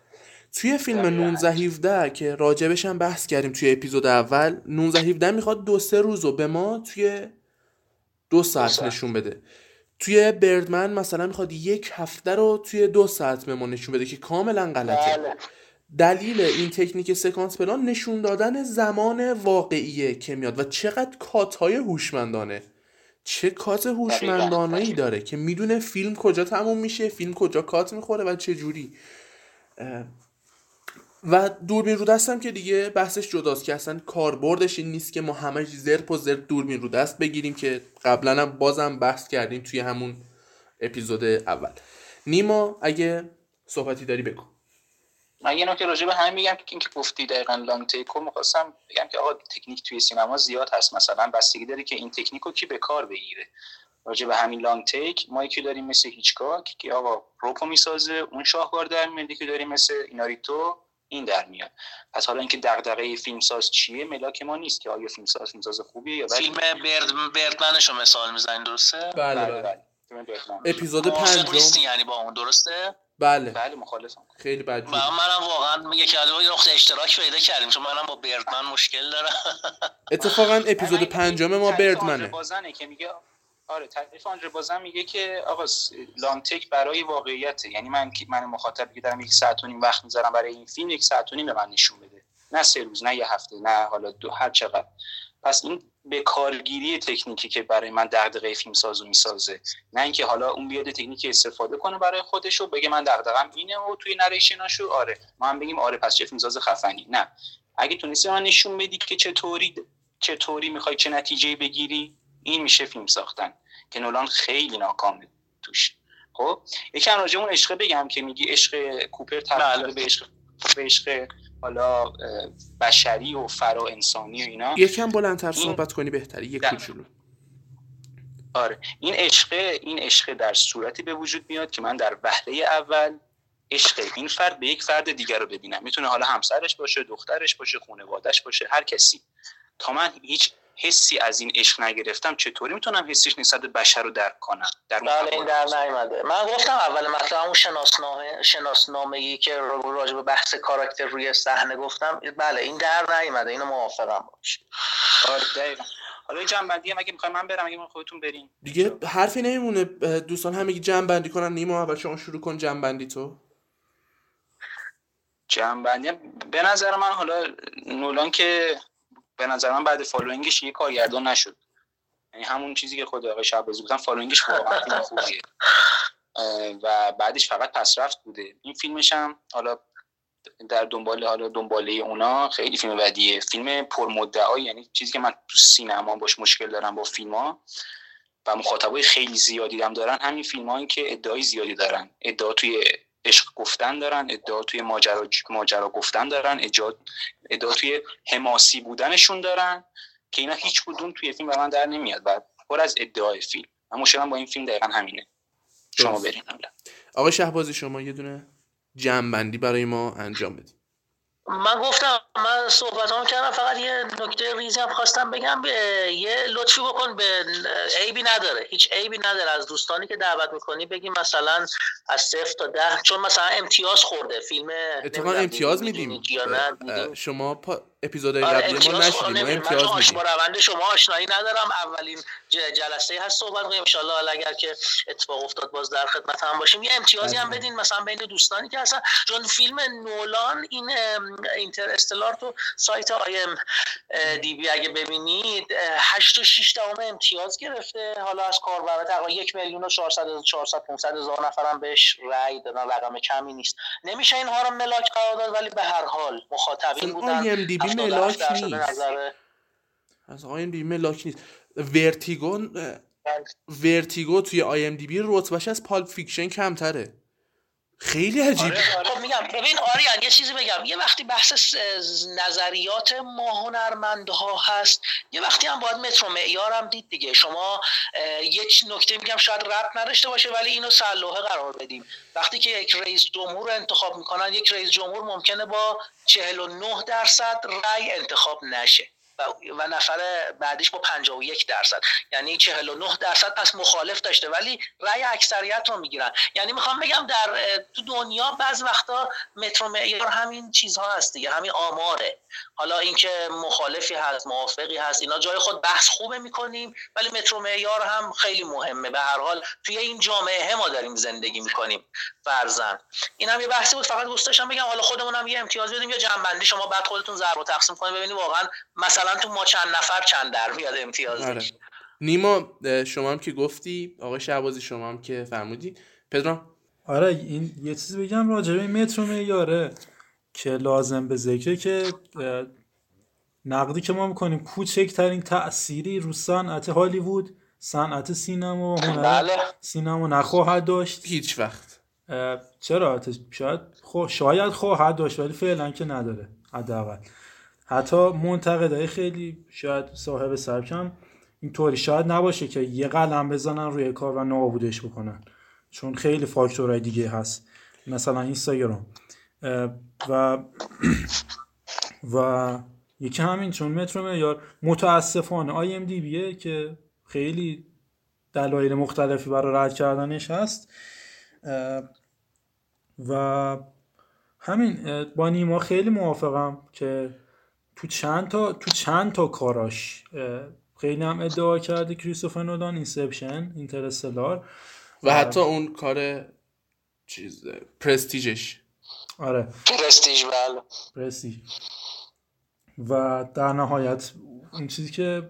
توی فیلم 19 17 که راجبش هم بحث کردیم توی اپیزود اول 19 17 می‌خواد دو سه روز به ما توی دو ساعت, نشون بده. توی بردمن مثلا می‌خواد یک هفته رو توی دو ساعت به ما نشون بده که کاملا غلطه. بله. دلیل این تکنیک سکانس پلان نشون دادن زمان واقعیه که میاد و چقدر کات های هوشمندانه. چه کات هوشمندانه داره که می‌دونه فیلم کجا تموم میشه فیلم کجا کات می‌خوره و چه جوری و دوربین رو دستم که دیگه بحثش جداست که اصلا کاربردش این نیست که ما همه زرپ و زرپ دوربین رو دست بگیریم که قبلا هم بازم بحث کردیم توی همون اپیزود اول. نیما اگه صحبتی داری بگو. من یه نکته راجع به همین میگم که اینکه گفتی دقیقا لانگ تیکو می‌خواستم بگم که آقا تکنیک توی سینما زیاد هست. مثلا بستگی داره که این تکنیک رو کی به کار بگیره. راجع به همین لانگ تیک ما یکی داریم مثل هیچکاک که آقا روپو می‌سازه اون شاهکار در میاد که داریم مثل ایناریتو. این در میاد. پس حالا اینکه دغدغه فیلمساز چیه ملاک ما نیست که آیا فیلمساز فیلمساز خوبیه یا فیلم برد بردمنشو مثال می‌زنین درسته؟ بله بله, بله. اپیزود پنجم. یعنی با اون درسته؟ بله. بله مخالفم. خیلی بد من منم واقعا یکی از نقطه اشتراک پیدا کردیم چون منم با بردمن مشکل دارم. اتفاقا اپیزود پنجم ما بردمنه. بازنه که میگه آره تعریف آنجا بازم میگه که آقا لانتک برای واقعیت. یعنی من من مخاطب که دارم یک ساعت و نیم وقت می‌ذارم برای این فیلم یک ساعت و نیم به من نشون بده. نه سه روز نه یه هفته نه حالا دو هر چقدر. پس این به کارگیری تکنیکی که برای من دغدغه فیلم سازو می‌سازه. نه اینکه حالا اون بیاد تکنیکی استفاده کنه برای خودش و بگه من دغدغم اینه و توی نریشناشو آره. ما هم بگیم آره پس چه فیلم ساز خفنی. نه. اگه تونستی من نشون بدی که چطوری چطوری می‌خوای چه نتیجه بگیری این میشه فیلم ساختن که نولان خیلی ناکامه توش. خب یکم راجع اون عشق بگم که میگی عشق کوپر تبدیل بله. به عشق به عشق حالا بشری و فرا انسانی و اینا. یکم بلندتر صحبت کنی بهتری یک کوچولو. آره. این عشق این عشق در صورتی به وجود میاد که من در وهله اول عشق این فرد به یک فرد دیگر رو ببینم. می‌تونه حالا همسرش باشه دخترش باشه خانوادهش باشه هر کسی. تا من هیچ حسی از این عشق نگرفتم چطوری می‌تونم حسیش نسبت بشر رو درک کنم؟ در بله این در نیومده. من گفتم اول مثلا اون شناسنامه شناسنامه ای که راجع به بحث کاراکتر روی صحنه گفتم بله این در نیومده اینو موافقم باش. آره حالا جنبندی هم اگه می‌خوایم من برم اگه خودتون برین. دیگه حرفی نمیمونه. دوستان همگی جمع بندی کنن. نیما اول شما شروع کن جمع بندی تو. جمع بندی به نظر من حالا نولان که به نظر من بعد Following ش یه کارگردان نشد. یعنی همون چیزی که خود آقای شهبازی گفتن Following ش واقعا خوبیه. و بعدش فقط پسرفت بوده. این فیلمش هم حالا در دنبال حالا دنباله اونا خیلی فیلم بدیه. فیلم پرمدعایی یعنی چیزی که من تو سینما باش مشکل دارم با فیلم ها و مخاطبای خیلی زیادی هم دارن همین فیلم که ادعای زیادی دارن. ادعا توی عشق گفتن دارن ادعا توی ماجرا ماجرا گفتن دارن ادعا توی حماسی بودنشون دارن که اینا هیچ کدوم توی فیلم به من در نمیاد و پر از ادعای فیلم. من مشکلم با این فیلم دقیقا همینه. شما برین حالا. آقای شهبازی شما یه دونه جمع برای ما انجام بدید من گفتم من صحبت هم کردم فقط یه نکته ریزی هم خواستم بگم یه لطفی بکن به عیبی نداره. هیچ عیبی نداره. از دوستانی که دعوت می‌کنی بگیم مثلا از صفر تا ده چون مثلا امتیاز خورده. فیلم اتفاقا امتیاز میدیم. شما پا... اپیزودهای آره، قبلی ما نشدیم ما امتیاز میدیم. با روند شما آشنایی ندارم. اولین جلسه هست صحبت کنیم. ان اگر که اتفاق افتاد باز در خدمت هم باشیم. یه امتیازی هم بدین مثلا بین دوستانی که هستن. چون فیلم نولان این Interstellar تو سایت IMDb اگه ببینید 8 و 6 دهم امتیاز گرفته. حالا از کاربرا تقریبا 1 میلیون و 400 400 500 هزار نفرم بهش رأی دادن. رقم کمی نیست. نمیشه اینها رو ملاک قرار داد ولی به هر حال مخاطبین بودن. IMDb ملاک نیست. از IMDb ملاک نیست. Vertigo Vertigo توی IMDb رتبهش از Pulp Fiction کمتره. خیلی عجیب. آره. خب میگم ببین آریان یه چیزی بگم. یه وقتی بحث نظریات ما هنرمندها هست یه وقتی هم باید متر و معیارم دید دیگه. شما یک نکته میگم شاید رب نداشته باشه ولی اینو سلوحه قرار بدیم. وقتی که یک رئیس جمهور انتخاب می‌کنن یک رئیس جمهور ممکنه با 49 درصد رأی انتخاب نشه. و نفر بعدیش با 51 درصد. یعنی 49 درصد پس مخالف داشته ولی رأی اکثریت رو می‌گیرن. یعنی می‌خوام بگم در تو دنیا بعض وقتا متر معیار همین چیزها هست دیگه همین آماره. حالا اینکه مخالفی هست موافقی هست اینا جای خود بحث خوبه می‌کنیم ولی مترو معیار هم خیلی مهمه. به هر حال توی این جامعه ما داریم زندگی می‌کنیم فرزن. این هم یه بحثی بود فقط دوست داشتم بگم حالا خودمون هم یه امتیاز بدیم یا جنبندی. شما بعد خودتون ضرب و تقسیم کنید ببینید واقعا مثلا تو ما چند نفر چند در میاد امتیاز آره. نیما شما هم که گفتی آقای شعبازی شما هم که فرمودی پدرام. آره این یه چیزی بگم راجع به مترو معیاره. که لازم به ذکره که نقدی که ما می‌کنیم کوچکترین تأثیری رو صنعت هالیوود صنعت سینما و هنر بله. سینما نخواهد داشت. هیچ وقت. چرا؟ شاید خو... شاید خواهد داشت ولی فعلا که نداره. حداقل. حتی منتقدای خیلی شاید صاحب سبکم اینطوری شاید نباشه که یه قلم بزنن روی کار و نابودش بکنن. چون خیلی فاکتورهای دیگه هست. مثلا اینستاگرام. و و یکی همین چون مترو معیار متاسفانه آی ام دی بیه که خیلی دلایل مختلفی برای رد کردنش هست. و همین با نیما خیلی موافقم که تو چند تا تو چند تا کاراش خیلی هم ادعا کرده کریستوفر نولان Inception Interstellar. و حتی اون کار چیز Prestige ش آره. Prestige بله. Prestige و در نهایت این چیزی که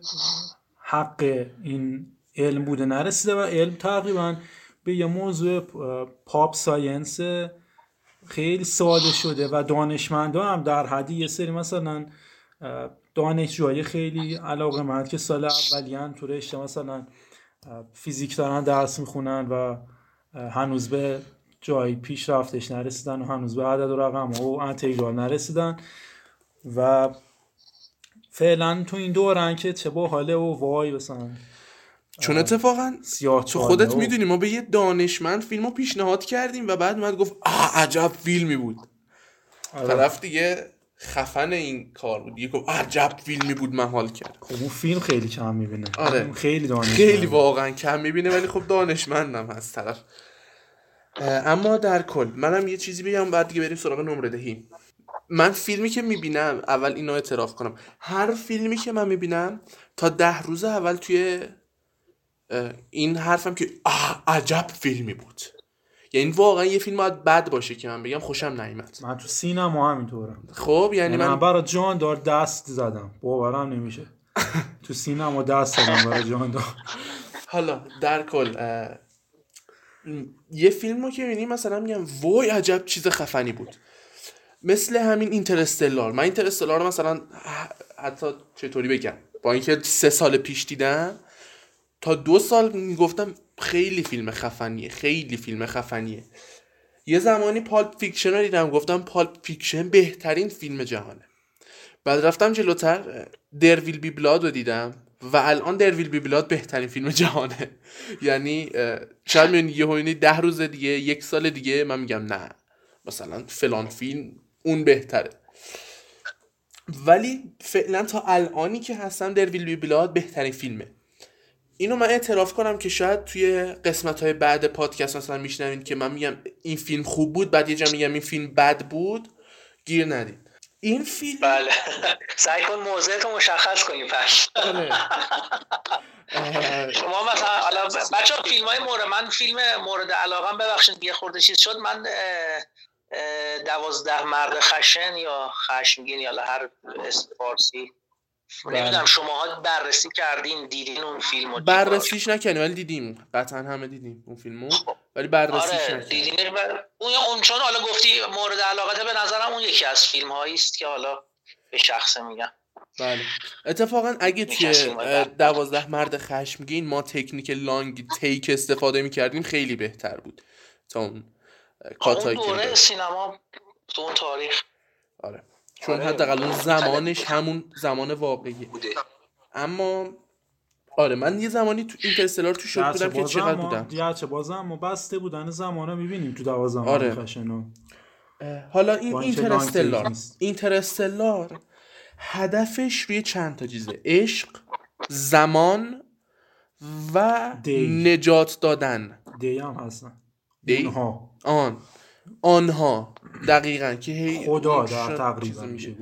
حق این علم بوده نرسیده و علم تقریبا به یه موضوع pop science خیلی ساده شده و دانشمندا هم در حدی یه سری مثلا دانشجوهای خیلی علاقه مند که سال اولیان تو رشته مثلا فیزیک دارن درس می‌خونن و هنوز به جای پیشرفتش نرسیدن و هنوز به عدد و رقم و انتگرال نرسیدن و فعلا تو این دورن که چه با حاله و وای مثلا چون اتفاقا سیاه تو خودت می‌دونی ما به یه دانشمند فیلم رو پیشنهاد کردیم و بعد من گفت آه عجب فیلمی بود. آره. طرف دیگه خفن این کار بود. یه گفت عجب فیلمی بود من حال کرد. خب اون فیلم خیلی کم می‌بینه. آره. خیلی دانش خیلی واقعا کم می‌بینه ولی خب دانشمندم هست طرف. اما در کل منم یه چیزی بگم بعد دیگه بریم سراغ نمره دهی. من فیلمی که می‌بینم اول اینو اعتراف کنم. هر فیلمی که من می‌بینم تا ده روز اول توی این حرفم که آه عجب فیلمی بود. یعنی واقعا یه فیلم باید بد باشه که من بگم خوشم نیامد من تو سینما همینطورم. خب یعنی من من برای جان دار دست زدم. باورم نمیشه. تو سینما دست زدم برای جان دار. حالا در کل یه فیلم رو که می‌بینی مثلا میگم وای عجب چیز خفنی بود. مثل همین اینترستلار. من اینترستلار رو مثلا حتی چطوری بگم؟ با اینکه سه سال پیش دیدم تا دو سال می‌گفتم خیلی فیلم خفنیه خیلی فیلم خفنیه. یه زمانی Pulp Fiction رو دیدم گفتم Pulp Fiction بهترین فیلم جهانه. بعد رفتم جلوتر There Will Be Blood رو دیدم. و الان There Will Be Blood بهترین فیلم جهانه. یعنی شاید می‌بینی یه ده روز دیگه یک سال دیگه من میگم نه مثلا فلان فیلم اون بهتره. ولی فعلا تا الانی که هستم در ویل بی بلاد بهترین فیلمه. اینو من اعتراف کنم که شاید توی قسمت های بعد پادکست مثلا میشنوید که من میگم این فیلم خوب بود بعد یه جا میگم این فیلم بد بود گیر ندید. این فیلم بله سعی کن موضع تو مشخص کنی پس. اه، شما مثلا حالا بچه فیلم های مورد من فیلم مورد علاقم ببخشید یه خورده چیز شد من دوازده مرد خشن یا خشمگین یا هر اسم فارسی نمی‌دونم شماها بررسی کردین دیدین اون فیلم رو بررسیش نکنیم ولی دیدیم. قطعا همه دیدیم اون فیلمو ولی بررسیش آره اون اون چون حالا گفتی مورد علاقته به نظرم اون یکی از فیلم هایی است که حالا به شخص میگم. بله. اتفاقا اگه توی. دوازده مرد خشمگین ما تکنیک لانگ تیک استفاده می‌کردیم خیلی بهتر بود تا اون اه، اون دوره. سینما تو اون تاریخ. آره. چون آره. حداقل اون زمانش همون زمان واقعیه اما آره من یه زمانی تو اینترستلار تو شوک بودم که چقدر بودم گرچه بازم ما بسته بودن زمانه می‌بینیم تو دوازم آره. خشنو حالا این اینترستلار. اینترستلار هدفش روی چند تا چیزه عشق زمان و دی. نجات دادن دی هم هستن دی؟ آن آنها دقیقا که هی خدا در تقریبا میشه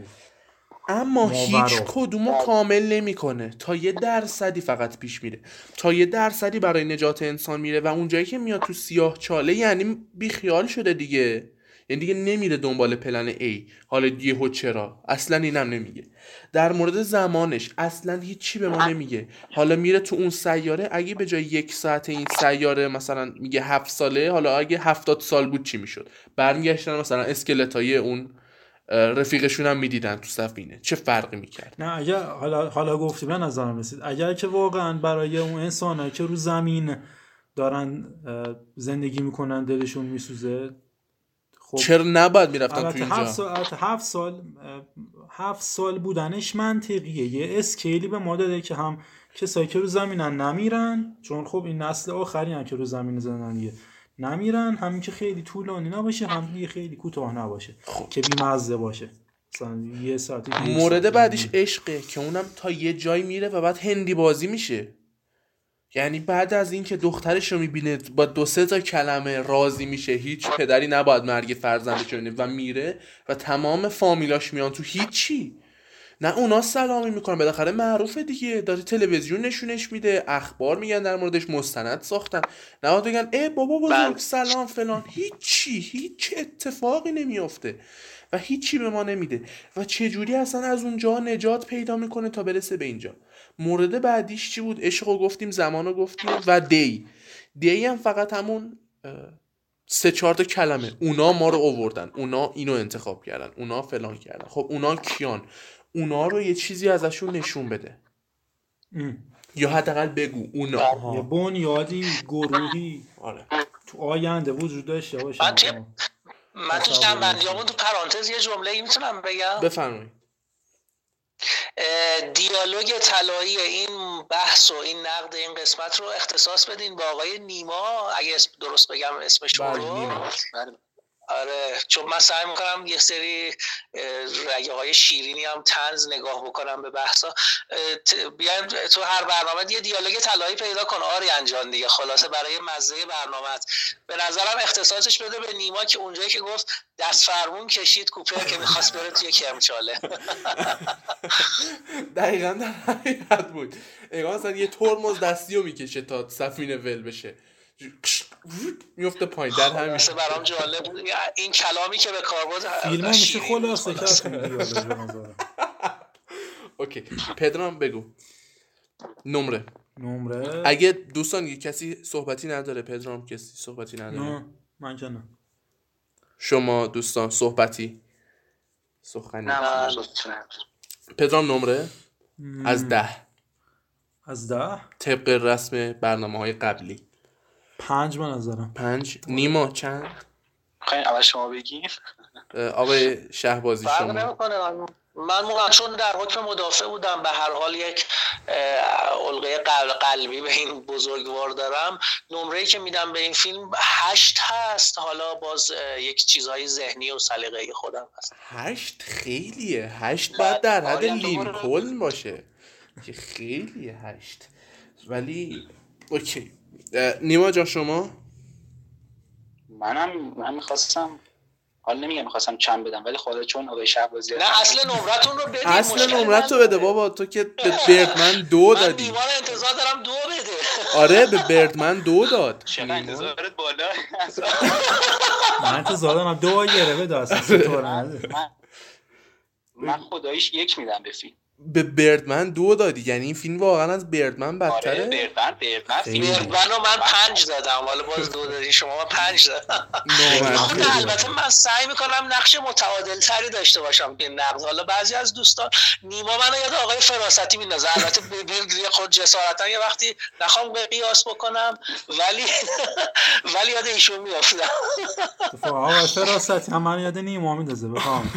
اما. هیچ کدومو کامل نمی‌کنه. تا یه درصدی فقط پیش میره. تا یه درصدی برای نجات انسان میره و اونجایی که میاد تو سیاه چاله یعنی بیخیال شده دیگه. یعنی دیگه نمیره دنبال پلن A. حالا یهو چرا؟ اصلا اینم نمیگه. در مورد زمانش اصلا هیچی به ما نمیگه. حالا میره تو اون سیاره اگه به جای یک ساعت این سیاره مثلا میگه هفت ساله حالا اگه هفتاد سال بود چی می‌شد؟ برمیگشتن مثلا اسکلتای اون رفیقشون هم می‌دیدن تو سفینه. چه فرقی می‌کرد؟ نه اگر حالا حالا گفتی به نظرم رسید. اگر که واقعا برای اون انسان که رو زمین دارن زندگی می‌کنن دلشون میسوزه خب چرا نباید می‌رفتن تو اینجا؟ هفت سال هفت سال هفت سال بودنش منطقیه یه اسکیلی به ما داده که هم کسایی که رو زمینن نمیرن چون خب این نسل آخری هم که رو زمین زندانیه نمیرن همین که خیلی طولانی نباشه هم خیلی کوتاه نباشه که بیمزه باشه. یه ساعت یک مورد. بعدیش عشقه که اونم تا یه جایی میره و بعد هندی بازی میشه. یعنی بعد از اینکه دخترش رو می‌بینه با دو سه تا کلمه راضی میشه هیچ پدری نباید مرگ فرزندش رو و میره و تمام فامیلاش میان تو هیچی. نه اونا سلامی می‌کنن. بالاخره معروفه دیگه. داره تلویزیون نشونش میده اخبار میگن در موردش مستند ساختن. نه بگن ای بابا بزرگ بله. سلام فلان. هیچی هیچ اتفاقی نمیافته و هیچی به ما نمیده. و چجوری اصلا از اونجا نجات پیدا می‌کنه تا برسه به اینجا؟ مورد بعدیش چی بود؟ عشق رو گفتیم زمان رو گفتیم و دی. دی هم فقط همون سه چهار تا کلمه. اونا ما رو اووردن اونا اینو انتخاب کردن. اونا فلان کردن. خب اونا کیان؟ اونا رو یه چیزی ازشون نشون بده. ام. یا حداقل بگو. اونا. یه بنیادی گروهی. آره. تو آینده وجود داشته باشه. من تو جنبندیامون تو پرانتز یه جمله ای می‌تونم بگم؟ بفرمایید. دیالوگ طلایی این بحث و این نقد این قسمت رو اختصاص بدین با آقای نیما اگه درست بگم اسمشون بله، رو نیما. آره چون من سعی می‌کنم یه سری رگه های شیرینی هم تنز نگاه بکنم به بحثا. بیایم تو هر برنامه یه دیالوگ طلایی پیدا کن آری انجام دیگه. خلاصه برای مزه برنامه به نظرم اختصاصش بده به نیما که اونجایی که گفت دست فرمون کشید کوپه که می‌خواست بره توی کرمچاله دقیقا در حقیقت بود. اصلا یه ترمز دستی رو می‌کشه تا سفینه ول بشه. میفته پایین. در همین خلاصه برام جالب بود. این کلامی که به کار بود فیلم میشه خلاصه کرد. اوکی. پدرام بگو. نمره. نمره. اگه دوستان یه کسی صحبتی نداره پدرام کسی صحبتی نداره؟ نه من که نه. شما دوستان صحبتی؟ سخنی. نه. پدرام نمره؟ از ده. از ده؟ طبق رسم برنامه های قبلی. پنج به نظرم. پنج. نیما چند؟ خواهیم اول شما بگیم اه، آقای شهبازی شما. نمی‌کنه. من من موقع چون در حکم مدافع بودم به هر حال یک علقه قل- قلبی به این بزرگوار دارم. نمره که میدم به این فیلم هشت هست. حالا باز یک چیزهای ذهنی و سلیقه‌ای خودم هست. هشت خیلیه. هشت باید در حد لینکلن باشه. که خیلیه هشت. ولی اوکی. نیما جا شما منم من می‌خواستم حال نمیگم می‌خواستم چند بدم ولی خدا چون آقای شهبازی نه اصل نمرتون رو بدید اصل نمرت رو. بده بابا تو که به بردمن دو من دادی نیما رو انتظار دارم دو بده آره به بردمن دو داد چقدر نیما. انتظارت بالا من انتظار دارم دو گره بده اصلا من. من, من خداییش یک میدم به فیلم به بردمن دو دادی. یعنی این فیلم واقعا از بردمن آره بدتره؟ بردمن بردمن خیلی. فیلم من رو من پنج دادم حالا باز دو دادی شما من پنج دادم خب البته من سعی می‌کنم نقش متعادل تری داشته باشم که نقد حالا بعضی از دوستان نیما منو یاد آقای فراستی میندازه. البته ببین یه خود جسارتا یه وقتی نخوام به قیاس بکنم ولی ولی یاد ایشون میافتم. آقا فراستی هم من یاد نیما میندازه بخوام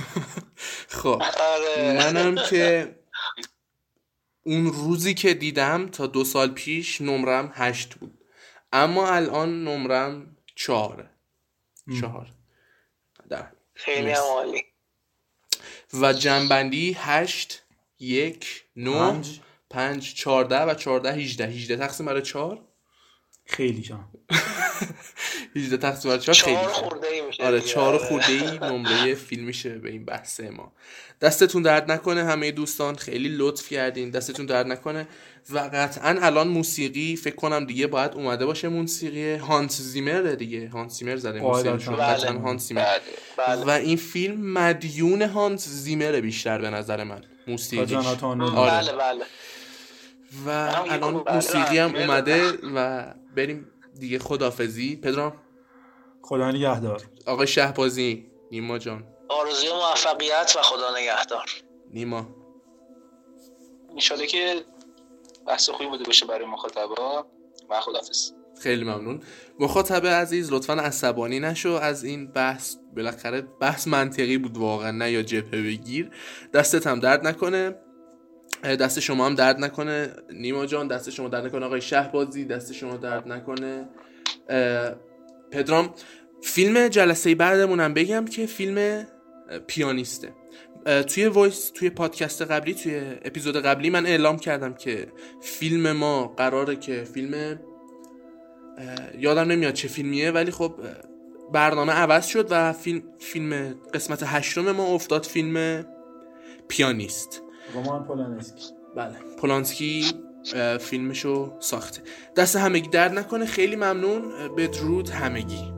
خب آره. منم که اون روزی که دیدم تا دو سال پیش نمرم هشت بود. اما الان نمرم چهاره چهار. در خیلی عالی. و جنبندی هشت یک نو پنج. پنج چارده و چارده هیجده هیجده تقسیم برای چهار؟ خیلی کم 18 تقسیم بر 4 خیلی چهار کم. خورده ای میشه آره. چهار خورده ای نمره فیلم میشه به این بحث ما دستتون درد نکنه همه دوستان خیلی لطف کردین دستتون درد نکنه و قطعا الان موسیقی فکر کنم دیگه باید اومده باشه موسیقی هانس زیمر دیگه هانس زیمر زده قاعدتاً. موسیقی بله. قطعا هانس زیمر بله بله. و این فیلم مدیون هانس زیمر بیشتر به نظر من آره. بله بله و الان موسیقی هم. اومده و بریم دیگه خدافزی پدرام؟ خدا نگهدار. آقای شهبازی نیما جان. آرزوی موفقیت و خدا نگهدار. نیما. انشالله که بحث خوبی بوده باشه برای مخاطبا. و خدافز خیلی ممنون. مخاطب عزیز لطفا عصبانی نشو. از این بحث بالاخره بحث منطقی بود واقعا نه یا جبهه بگیر. دستت هم درد نکنه. دست شما هم درد نکنه. نیما جان دست شما درد نکنه. آقای شهبازی دست شما درد نکنه. پدرام فیلم جلسه بعدمون هم بگم که فیلم پیانیسته. توی وایس توی پادکست قبلی توی اپیزود قبلی من اعلام کردم که فیلم ما قراره که فیلم یادم نمیاد چه فیلمیه ولی خب برنامه عوض شد و فیلم فیلم قسمت هشتم ما افتاد فیلم پیانیست. رومان پولانسکی. بله. پولانسکی فیلمشو ساخته. دست همگی درد نکنه. خیلی ممنون. بدرود همگی.